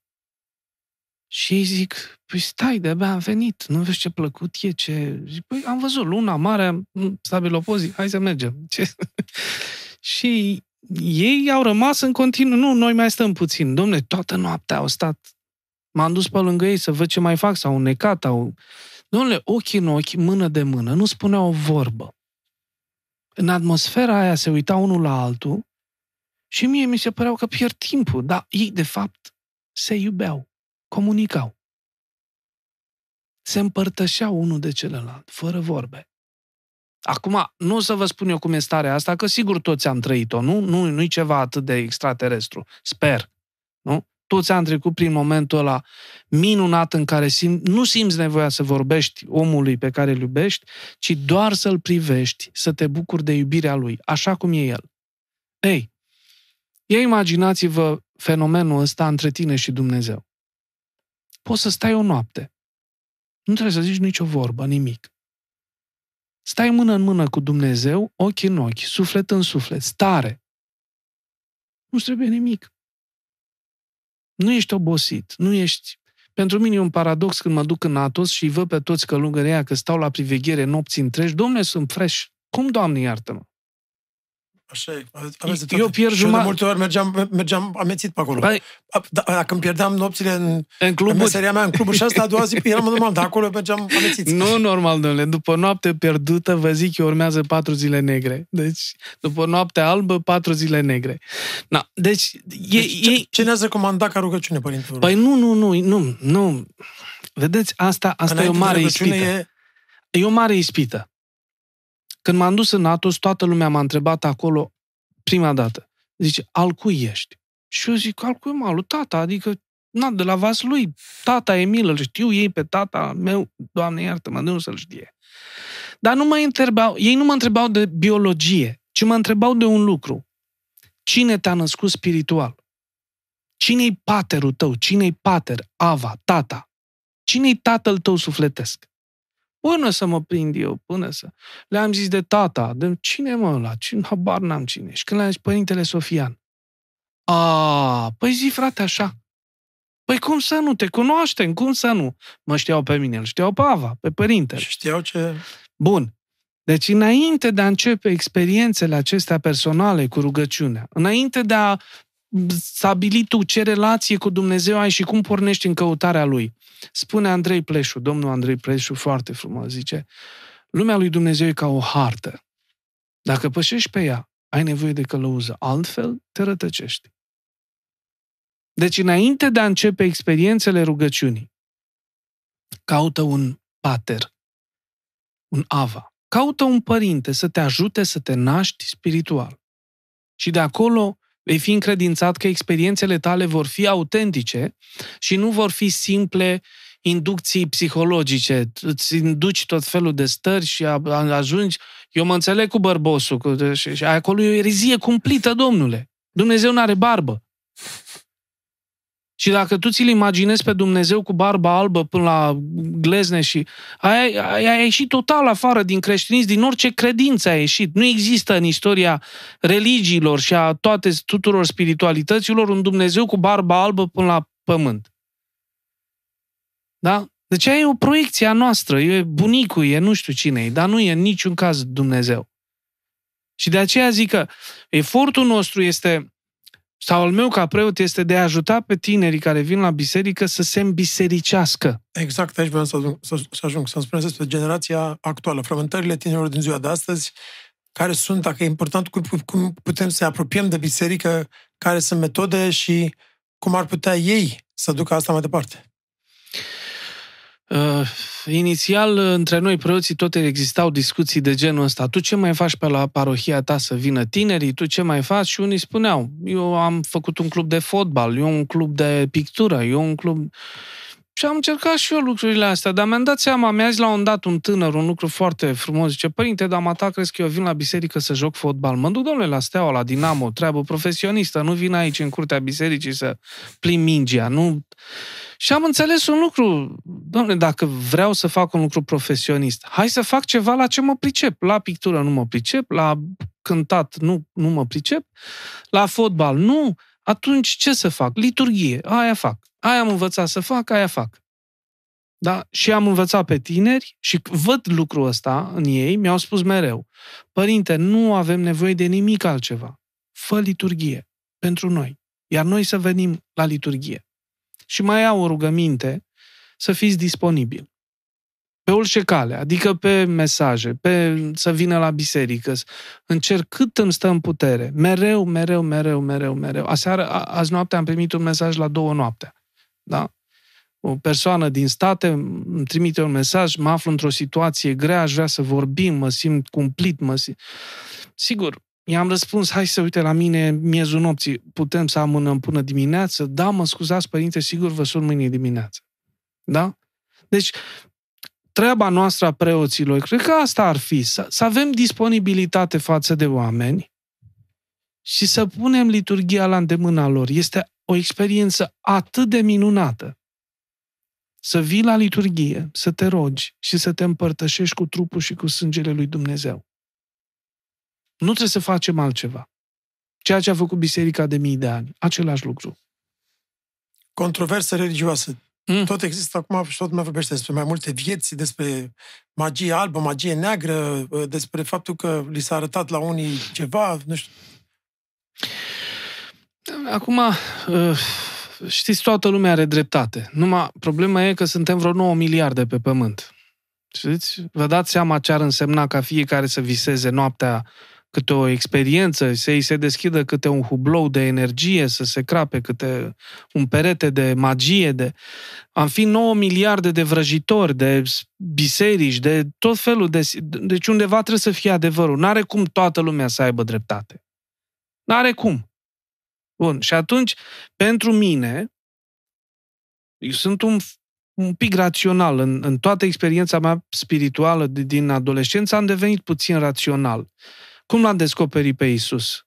Și ei zic, păi stai, de-abia am venit, nu vezi ce plăcut e, ce... Zic, păi am văzut luna mare, stabilopozi, hai să mergem. Ce? și ei au rămas în continuu, nu, noi mai stăm puțin. Domne, toată noaptea au stat. M-am dus pe lângă ei să văd ce mai fac, sau necat, au... Domnule, ochi în ochi, mână de mână, nu spunea o vorbă. În atmosfera aia se uita unul la altul și mie mi se păreau că pierd timpul, dar ei, de fapt, se iubeau, comunicau. Se împărtășeau unul de celălalt, fără vorbe. Acum, nu o să vă spun eu cum e starea asta, că sigur toți am trăit-o, nu? Nu, nu-i ceva atât de extraterestru. Sper. Nu? Toți am trecut prin momentul ăla minunat în care sim, nu simți nevoia să vorbești omului pe care îl iubești, ci doar să-l privești, să te bucuri de iubirea lui, așa cum e el. Ei, ia imaginați-vă fenomenul ăsta între tine și Dumnezeu. Poți să stai o noapte. Nu trebuie să zici nicio vorbă, nimic. Stai mână în mână cu Dumnezeu, ochi în ochi, suflet în suflet, stare. Nu trebuie nimic. Nu ești obosit, nu ești... Pentru mine e un paradox când mă duc în Atos și văd pe toți călugării că stau la priveghere nopți întregi. Domne, sunt fresh. Cum, Doamne, iartă-mă? Așa e. Aveți de Eu pierd jumătate. de multe ori mergeam, mergeam amețit pe acolo. Păi, da, dacă îmi pierdeam nopțile în, în, cluburi. în meseria mea, în clubul și asta, a doua zi eram normal, dar acolo mergeam amețit. Nu normal, domnule. După noapte pierdută, vă zic că urmează patru zile negre. Deci, după noapte albă, patru zile negre. Na, deci, e, deci ce, e... ce ne-ați recomandat ca rugăciune, Părinte? Păi nu, nu, nu, nu, nu. Vedeți, asta, asta e o mare ispită. E... e o mare ispită. Când m-am dus în Atos, toată lumea m-a întrebat acolo, prima dată. Zice, al cui ești? Și eu zic, al cui mă, lui tata, adică, na, de la vas lui, tata Emil, îl știu ei pe tata meu, Doamne iartă-mă, de nu să-l știe. Dar nu mă întrebau, ei nu mă întrebau de biologie, ci mă întrebau de un lucru. Cine te-a născut spiritual? Cine-i paterul tău? Cine-i pater? Ava, tata? Cine-i tatăl tău sufletesc? Până să mă prind eu, până să... Le-am zis de tata, de cine mă ăla? Cine, habar n-am cine. Și când le-am zis Părintele Sofian. A, păi zi frate așa. Păi cum să nu? Te cunoaștem, cum să nu? Mă știau pe mine, îl știau pe Ava, pe părintele. Și știau ce... Bun. Deci înainte de a începe experiențele acestea personale cu rugăciunea, înainte de a stabili tu ce relație cu Dumnezeu ai și cum pornești în căutarea Lui, Spune Andrei Pleșu, domnul Andrei Pleșu, foarte frumos, zice, lumea lui Dumnezeu e ca o hartă. Dacă pășești pe ea, ai nevoie de călăuză, altfel te rătăcești. Deci, înainte de a începe experiențele rugăciunii, caută un pater, un ava, caută un părinte să te ajute să te naști spiritual. Și de acolo vei fi încredințat că experiențele tale vor fi autentice și nu vor fi simple inducții psihologice. Îți induci tot felul de stări și ajungi... Eu mă înțeleg cu bărbosul cu, și, și acolo e o erizie cumplită, domnule. Dumnezeu nu are barbă. Și dacă tu ți-l imaginezi pe Dumnezeu cu barba albă până la glezne și ai, ai, ai ieșit total afară din creștinism, din orice credință ai ieșit. Nu există în istoria religiilor și a toate tuturor spiritualităților un Dumnezeu cu barba albă până la pământ. Da? Deci aia e o proiecție a noastră, e bunicul, e nu știu cine e, dar nu e în niciun caz Dumnezeu. Și de aceea zic că efortul nostru este, sau al meu ca preot, este de a ajuta pe tinerii care vin la biserică să se îmbisericească. Exact, aici vreau să ajung, să, să ajung, să-mi spuneți despre generația actuală, frământările tinerilor din ziua de astăzi, care sunt, dacă e important, cum, cum putem să apropiem de biserică, care sunt metode și cum ar putea ei să ducă asta mai departe. Uh, inițial, între noi preoții tot existau discuții de genul ăsta. Tu ce mai faci pe la parohia ta să vină tinerii? Tu ce mai faci? Și unii spuneau, eu am făcut un club de fotbal, eu un club de pictură, eu un club... Și am încercat și eu lucrurile astea, dar mi-am dat seama, mi-a zis la un dat un tânăr un lucru foarte frumos. Zice, părinte, dar mata crezi că eu vin la biserică să joc fotbal? Mă duc, domnule, la Steaua, la Dinamo, treabă profesionistă, nu vin aici în curtea bisericii să plim mingea, nu... Și am înțeles un lucru, domnule, dacă vreau să fac un lucru profesionist, hai să fac ceva la ce mă pricep. La pictură nu mă pricep, la cântat nu, nu mă pricep, la fotbal nu, atunci ce să fac? Liturghie, aia fac. Aia am învățat să fac, aia fac. Da? Și am învățat pe tineri și văd lucrul ăsta în ei, mi-au spus mereu, părinte, nu avem nevoie de nimic altceva. Fă liturghie pentru noi, iar noi să venim la liturghie. Și mai au o rugăminte să fiți disponibil. Pe orice cale, adică pe mesaje, pe să vină la biserică, încerc cât îmi stă în putere. Mereu, mereu, mereu, mereu, mereu. Aseară, azi noapte am primit un mesaj la două noaptea. Da? O persoană din state îmi trimite un mesaj, mă aflu într-o situație grea, aș vrea să vorbim, mă simt cumplit, mă simt... Sigur, I-am răspuns, hai să uite la mine miezul nopții, putem să amânăm până dimineață? Da, mă scuzați, părinte, sigur vă sun mâine dimineață. Da? Deci, treaba noastră a preoților, cred că asta ar fi, să, să avem disponibilitate față de oameni și să punem liturgia la îndemâna lor. Este o experiență atât de minunată. Să vii la liturghie, să te rogi și să te împărtășești cu trupul și cu sângele lui Dumnezeu. Nu trebuie să facem altceva. Ceea ce a făcut biserica de mii de ani. Același lucru. Controversă religioasă. Mm. Tot există acum și tot mai vorbește despre mai multe vieți, despre magie albă, magie neagră, despre faptul că li s-a arătat la unii ceva, nu știu. Acum, uh, știți, toată lumea are dreptate. Numai problema e că suntem vreo 9 miliarde pe pământ. Știți? Vă dați seama ce ar însemna ca fiecare să viseze noaptea câte o experiență, să îi se deschidă câte un hublou de energie, să se crape câte un perete de magie, de... Am fi 9 miliarde de vrăjitori, de biserici, de tot felul de... Deci undeva trebuie să fie adevărul. N-are cum toată lumea să aibă dreptate. N-are cum. Bun. Și atunci, pentru mine, eu sunt un, un pic rațional. În, în toată experiența mea spirituală din adolescență am devenit puțin rațional. Cum l-am descoperit pe Isus?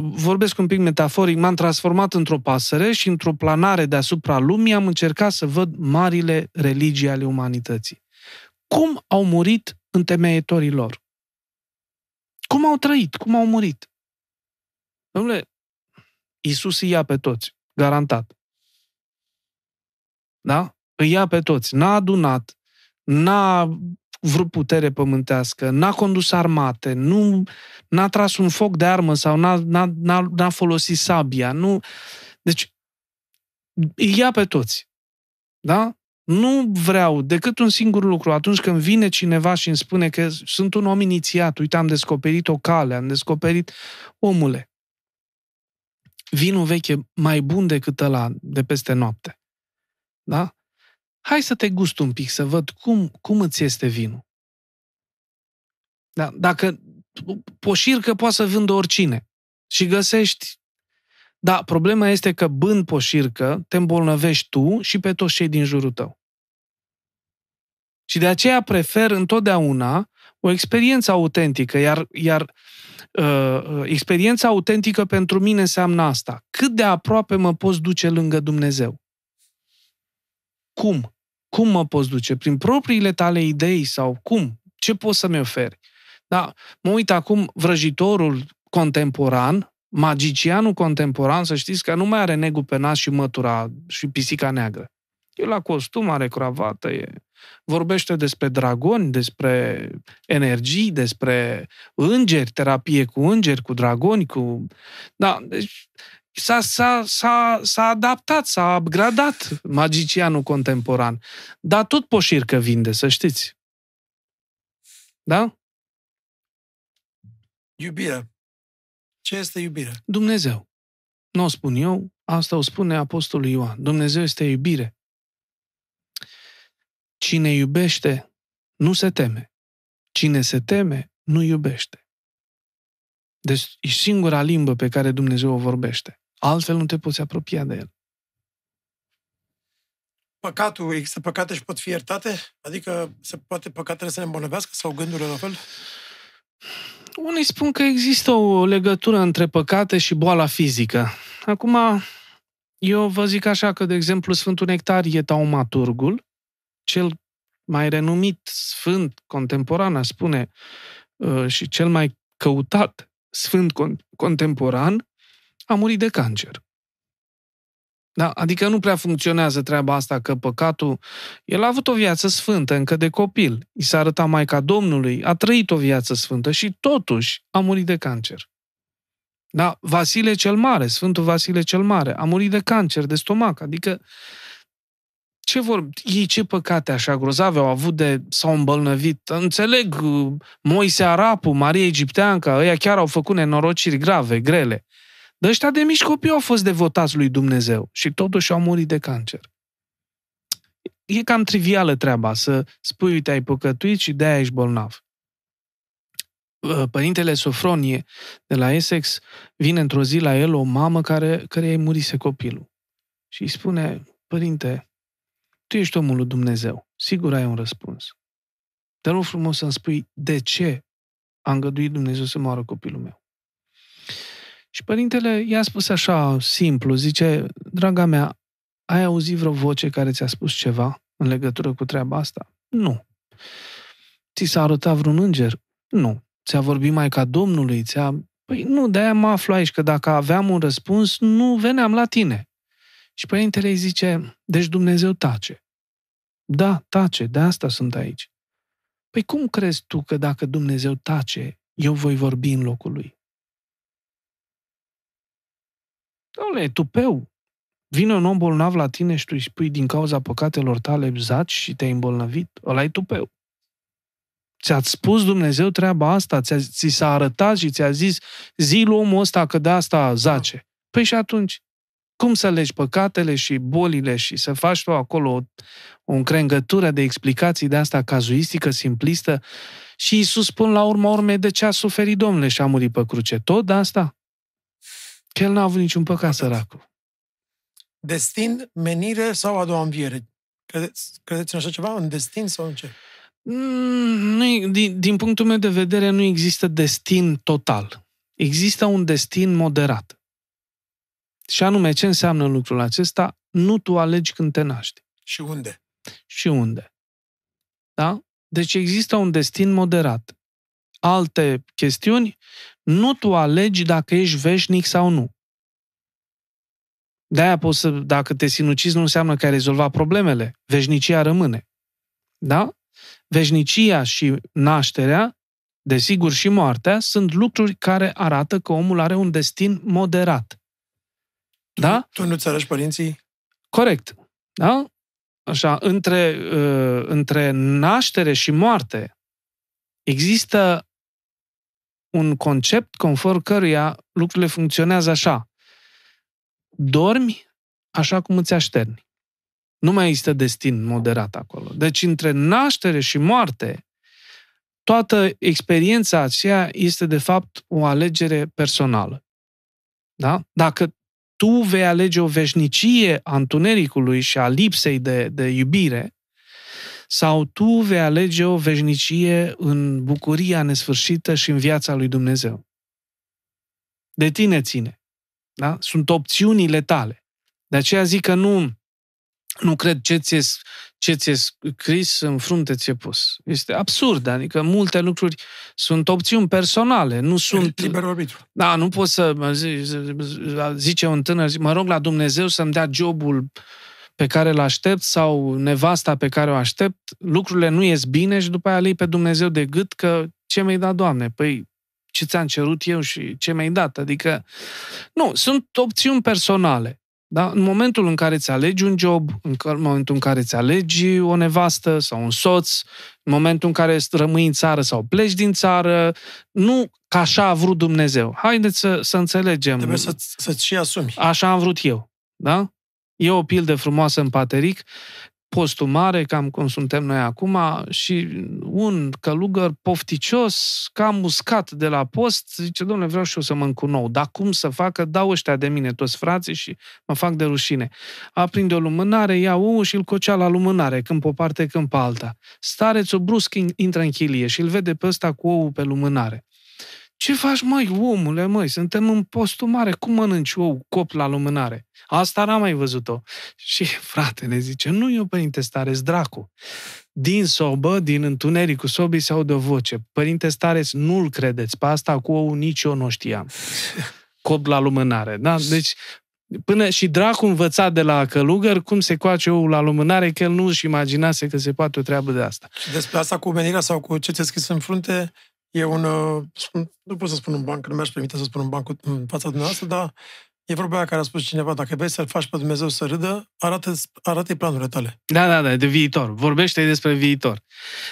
Vorbesc un pic metaforic, m-am transformat într-o pasăre și într-o planare deasupra lumii am încercat să văd marile religii ale umanității. Cum au murit întemeietorii lor? Cum au trăit? Cum au murit? Domnule, Isus îi ia pe toți, garantat. Da? Îi ia pe toți. N-a adunat, n-a vrut putere pământească, n-a condus armate, nu n-a tras un foc de armă sau n-a, n-a, n-a, n-a folosit sabia. Nu... Deci, îi ia pe toți. Da? Nu vreau decât un singur lucru. Atunci când vine cineva și îmi spune că sunt un om inițiat, uite, am descoperit o cale, am descoperit omule. Vinul veche mai bun decât ăla de peste noapte. Da? Hai să te gust un pic, să văd cum, cum îți este vinul. Da? Dacă poșircă poate să vândă oricine și găsești da, problema este că bând poșircă, te îmbolnăvești tu și pe toți cei din jurul tău. Și de aceea prefer întotdeauna o experiență autentică, iar, iar uh, experiența autentică pentru mine înseamnă asta. Cât de aproape mă poți duce lângă Dumnezeu? Cum? Cum mă poți duce? Prin propriile tale idei sau cum? Ce poți să-mi oferi? Da, mă uit acum vrăjitorul contemporan, Magicianul contemporan, să știți că nu mai are negul pe nas și mătura și pisica neagră. E la costum, are cravată, e... vorbește despre dragoni, despre energii, despre îngeri, terapie cu îngeri, cu dragoni, cu... Da, deci s-a, s-a, s-a, s-a adaptat, s-a upgradat magicianul contemporan. Dar tot poșircă vinde, să știți. Da? Iubire. Ce este iubire? Dumnezeu. Nu o spun eu, asta o spune Apostolul Ioan. Dumnezeu este iubire. Cine iubește, nu se teme. Cine se teme, nu iubește. Deci e singura limbă pe care Dumnezeu o vorbește. Altfel nu te poți apropia de El. Păcatul, există păcate și pot fi iertate? Adică se poate păcatele să ne îmbolnăvească sau gândurile la fel? Unii spun că există o legătură între păcate și boala fizică. Acum, eu vă zic așa că, de exemplu, Sfântul Nectarie Taumaturgul, cel mai renumit sfânt contemporan, spune, uh, și cel mai căutat sfânt contemporan, a murit de cancer. Da? Adică nu prea funcționează treaba asta că păcatul... El a avut o viață sfântă încă de copil. I s-a arătat Maica Domnului, a trăit o viață sfântă și totuși a murit de cancer. Da? Vasile cel Mare, Sfântul Vasile cel Mare, a murit de cancer de stomac. Adică ce vor, ei ce păcate așa grozave au avut de, s-au îmbolnăvit. Înțeleg, Moise Arapu, Maria Egipteanca, ăia chiar au făcut nenorociri grave, grele. Dar ăștia de mici copii au fost devotați lui Dumnezeu și totuși au murit de cancer. E cam trivială treaba să spui, uite, ai păcătuit și de-aia ești bolnav. Părintele Sofronie de la Essex vine într-o zi la el o mamă care, care îi murise copilul. Și îi spune, părinte, tu ești omul lui Dumnezeu, sigur ai un răspuns. Te rog frumos să-mi spui de ce a îngăduit Dumnezeu să moară copilul meu. Și părintele i-a spus așa, simplu, zice, draga mea, ai auzit vreo voce care ți-a spus ceva în legătură cu treaba asta? Nu. Ți s-a arătat vreun înger? Nu. Ți-a vorbit mai ca Domnului? Ți-a... Păi nu, de-aia mă aflu aici, că dacă aveam un răspuns, nu veneam la tine. Și părintele îi zice, deci Dumnezeu tace. Da, tace, de asta sunt aici. Păi cum crezi tu că dacă Dumnezeu tace, eu voi vorbi în locul lui? Doamne, e tupeu. Vine un om bolnav la tine și tu îi spui din cauza păcatelor tale zaci și te-ai îmbolnăvit. ăla e tupeu. Ți-a spus Dumnezeu treaba asta, ți, ți s-a arătat și ți-a zis zi omul ăsta că de asta zace. Păi și atunci, cum să legi păcatele și bolile și să faci tu acolo o, o încrengătură de explicații de asta cazuistică, simplistă și Iisus spun la urma urmei de ce a suferit Domnule și a murit pe cruce? Tot de asta? Că el n-a avut niciun păcat, săracul. Destin, menire sau a doua înviere? Credeți, credeți în așa ceva? În destin sau în ce? Mm, nu, din, din punctul meu de vedere, nu există destin total. Există un destin moderat. Și anume, ce înseamnă lucrul acesta? Nu tu alegi când te naști. Și unde? Și unde. Da? Deci există un destin moderat. Alte chestiuni, nu tu alegi dacă ești veșnic sau nu. De-aia poți să, dacă te sinucizi, nu înseamnă că ai rezolvat problemele. Veșnicia rămâne. Da? Veșnicia și nașterea, desigur și moartea, sunt lucruri care arată că omul are un destin moderat. Da? Tu, tu nu-ți arăși părinții? Corect. Da? Așa, între, uh, între naștere și moarte există un concept conform căruia lucrurile funcționează așa. Dormi așa cum îți așterni. Nu mai există destin moderat acolo. Deci între naștere și moarte, toată experiența aceea este de fapt o alegere personală. Da? Dacă tu vei alege o veșnicie a întunericului și a lipsei de, de iubire, sau tu vei alege o veșnicie în bucuria nesfârșită și în viața lui Dumnezeu. De tine ține. Da? Sunt opțiunile tale. De aceea zic că nu, nu cred ce ți ce ți-e scris în frunte ți-e pus. Este absurd, adică multe lucruri sunt opțiuni personale, nu sunt... Liber arbitru. Da, nu poți să zice un tânăr, mă rog la Dumnezeu să-mi dea jobul pe care îl aștept sau nevasta pe care o aștept, lucrurile nu ies bine și după aia lei pe Dumnezeu de gât că ce mi-ai dat, Doamne? Păi ce ți-am cerut eu și ce mi-ai dat. Adică, nu, sunt opțiuni personale. Da? În momentul în care îți alegi un job, în momentul în care îți alegi o nevastă sau un soț, în momentul în care rămâi în țară sau pleci din țară, nu ca așa a vrut Dumnezeu. Haideți să, să înțelegem. Trebuie să, să-ți și asumi. Așa am vrut eu. Da? E o pildă frumoasă în Pateric postul mare, cam cum suntem noi acum, și un călugăr pofticios, cam muscat de la post, zice, domnule, vreau și eu să mă nou. Dar cum să facă? Dau ăștia de mine toți frații și mă fac de rușine. Aprinde o lumânare, ia ou și îl cocea la lumânare, când pe o parte, când pe alta. Starețul brusc intră în chilie și îl vede pe ăsta cu ou pe lumânare. Ce faci, măi, omule, măi, suntem în postul mare, cum mănânci ou cop la lumânare? Asta n-am mai văzut-o. Și fratele zice, nu eu, părinte Stareț, dracu. Din sobă, din întunericul sobii se aude o voce. Părinte Stareț, nu-l credeți, pe asta cu ou nici eu nu știam. Cop la lumânare, da? Deci, Până și dracu învăța de la călugăr cum se coace ou la lumânare, că el nu își imaginase că se poate o treabă de asta. Și despre asta cu menirea sau cu ce ți-a scris în frunte, e un, uh, nu pot să spun un banc, că nu mi-aș permite să spun un banc în fața dumneavoastră, dar e vorba aia care a spus cineva, dacă vrei să-l faci pe Dumnezeu să râdă, arată, arată planurile tale. Da, da, da, de viitor. Vorbește despre viitor.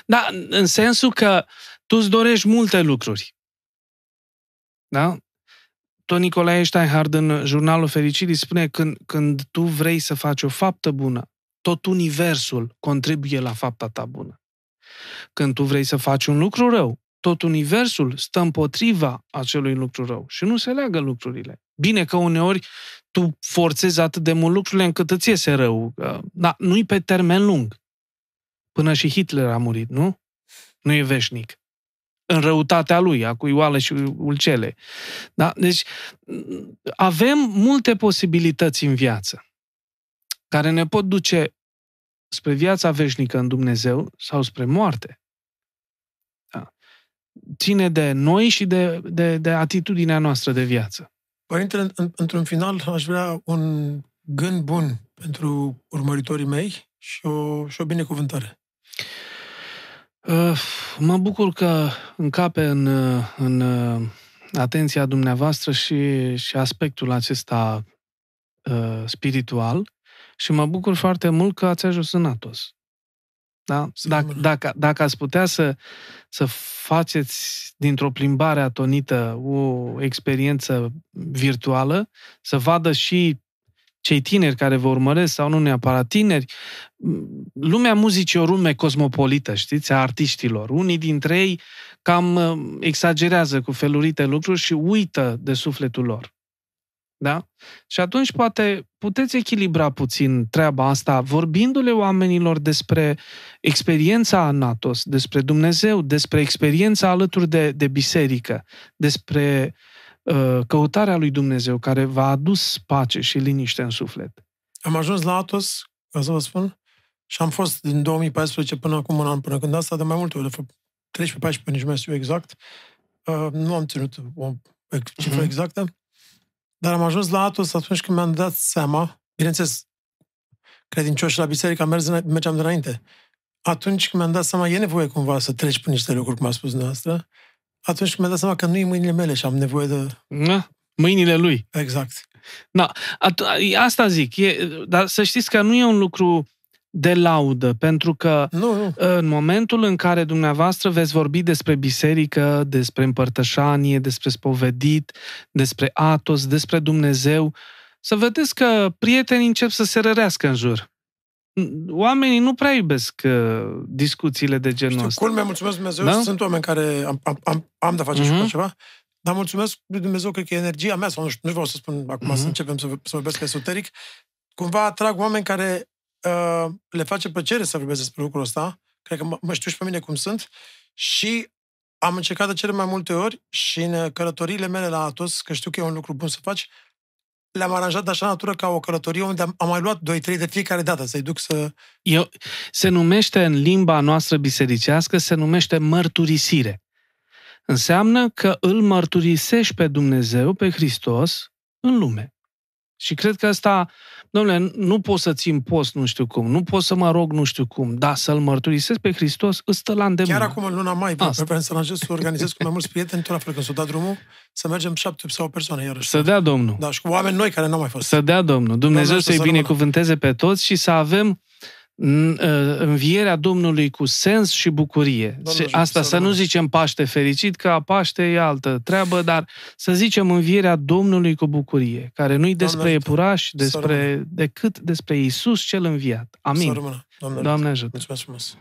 Da, în sensul că tu îți dorești multe lucruri. Da? Tot Nicolae Steinhard în Jurnalul Fericirii spune când, când tu vrei să faci o faptă bună, tot universul contribuie la fapta ta bună. Când tu vrei să faci un lucru rău, tot universul stă împotriva acelui lucru rău și nu se leagă lucrurile. Bine că uneori tu forțezi atât de mult lucrurile încât îți iese rău. Dar nu-i pe termen lung. Până și Hitler a murit, nu? Nu e veșnic. În răutatea lui, a cuioală și ulcele. Da? Deci avem multe posibilități în viață care ne pot duce spre viața veșnică în Dumnezeu sau spre moarte ține de noi și de, de, de atitudinea noastră de viață. Părintele, în, într-un final, aș vrea un gând bun pentru urmăritorii mei și o, și o binecuvântare. Uh, mă bucur că încape în, în atenția dumneavoastră și, și aspectul acesta uh, spiritual și mă bucur foarte mult că ați ajuns în Atos. Da? Dacă, dacă, dacă ați putea să, să faceți dintr-o plimbare atonită o experiență virtuală, să vadă și cei tineri care vă urmăresc sau nu neapărat tineri, lumea muzicii o lume cosmopolită, știți, a artiștilor. Unii dintre ei cam uh, exagerează cu felurite lucruri și uită de sufletul lor. Da? Și atunci poate puteți echilibra puțin treaba asta, vorbindu-le oamenilor despre experiența Natos, despre Dumnezeu, despre experiența alături de, de biserică, despre uh, căutarea lui Dumnezeu care v-a adus pace și liniște în suflet. Am ajuns la Atos, ca să vă spun, și am fost din 2014 până acum un an, până când asta, de mai multe ori, de fapt 13-14, nici nu mai știu exact. Uh, nu am ținut o cifră uh-huh. exactă. Dar am ajuns la Atos atunci când mi-am dat seama, bineînțeles, credincioși la biserică, mers, mergeam de înainte. Atunci când mi-am dat seama, e nevoie cumva să treci prin niște lucruri, cum a spus dumneavoastră, atunci când mi-am dat seama că nu e mâinile mele și am nevoie de... Na, mâinile lui. Exact. Na, asta zic, e, dar să știți că nu e un lucru de laudă, pentru că nu, nu. în momentul în care dumneavoastră veți vorbi despre biserică, despre împărtășanie, despre spovedit, despre Atos, despre Dumnezeu, să vedeți că prietenii încep să se rărească în jur. Oamenii nu prea iubesc uh, discuțiile de genul Știu, ăsta. Culmea, mulțumesc Dumnezeu, da? sunt oameni care am, am, am, am de face uh-huh. și cu mhm. ceva, dar mulțumesc lui Dumnezeu, cred că e energia mea, sau nu știu, nu vreau să spun acum uh-huh. să începem să, să vorbesc esoteric, cumva atrag oameni care Uh, le face plăcere să vorbesc despre lucrul ăsta. Cred că mă, mă știu și pe mine cum sunt. Și am încercat de cele mai multe ori și în călătoriile mele la Atos, că știu că e un lucru bun să faci, le-am aranjat de așa natură ca o călătorie unde am, am mai luat 2-3 de fiecare dată să-i duc să... Eu, se numește în limba noastră bisericească, se numește mărturisire. Înseamnă că îl mărturisești pe Dumnezeu, pe Hristos, în lume. Și cred că asta, domnule, nu pot să țin post nu știu cum, nu pot să mă rog nu știu cum, dar să-L mărturisesc pe Hristos, îți stă la îndemână. Chiar acum, în luna mai, vreau să aranjez să organizez cu mai mulți prieteni, tot la fel, când s-o dat drumul, să mergem șapte sau persoane iarăși. Să dea Domnul. Da, și cu oameni noi care n-au mai fost. Să dea Domnul. Dumnezeu Domnul să-i binecuvânteze pe toți și să avem Ă, învierea Domnului cu sens și bucurie. Domnul Asta să nu zicem Paște fericit, că Paște e altă treabă, dar să zicem învierea Domnului cu bucurie, care nu-i despre epuraș, despre, decât despre Isus cel înviat. Amin. Doamne, Doamne ajută. Mulțumesc frumos.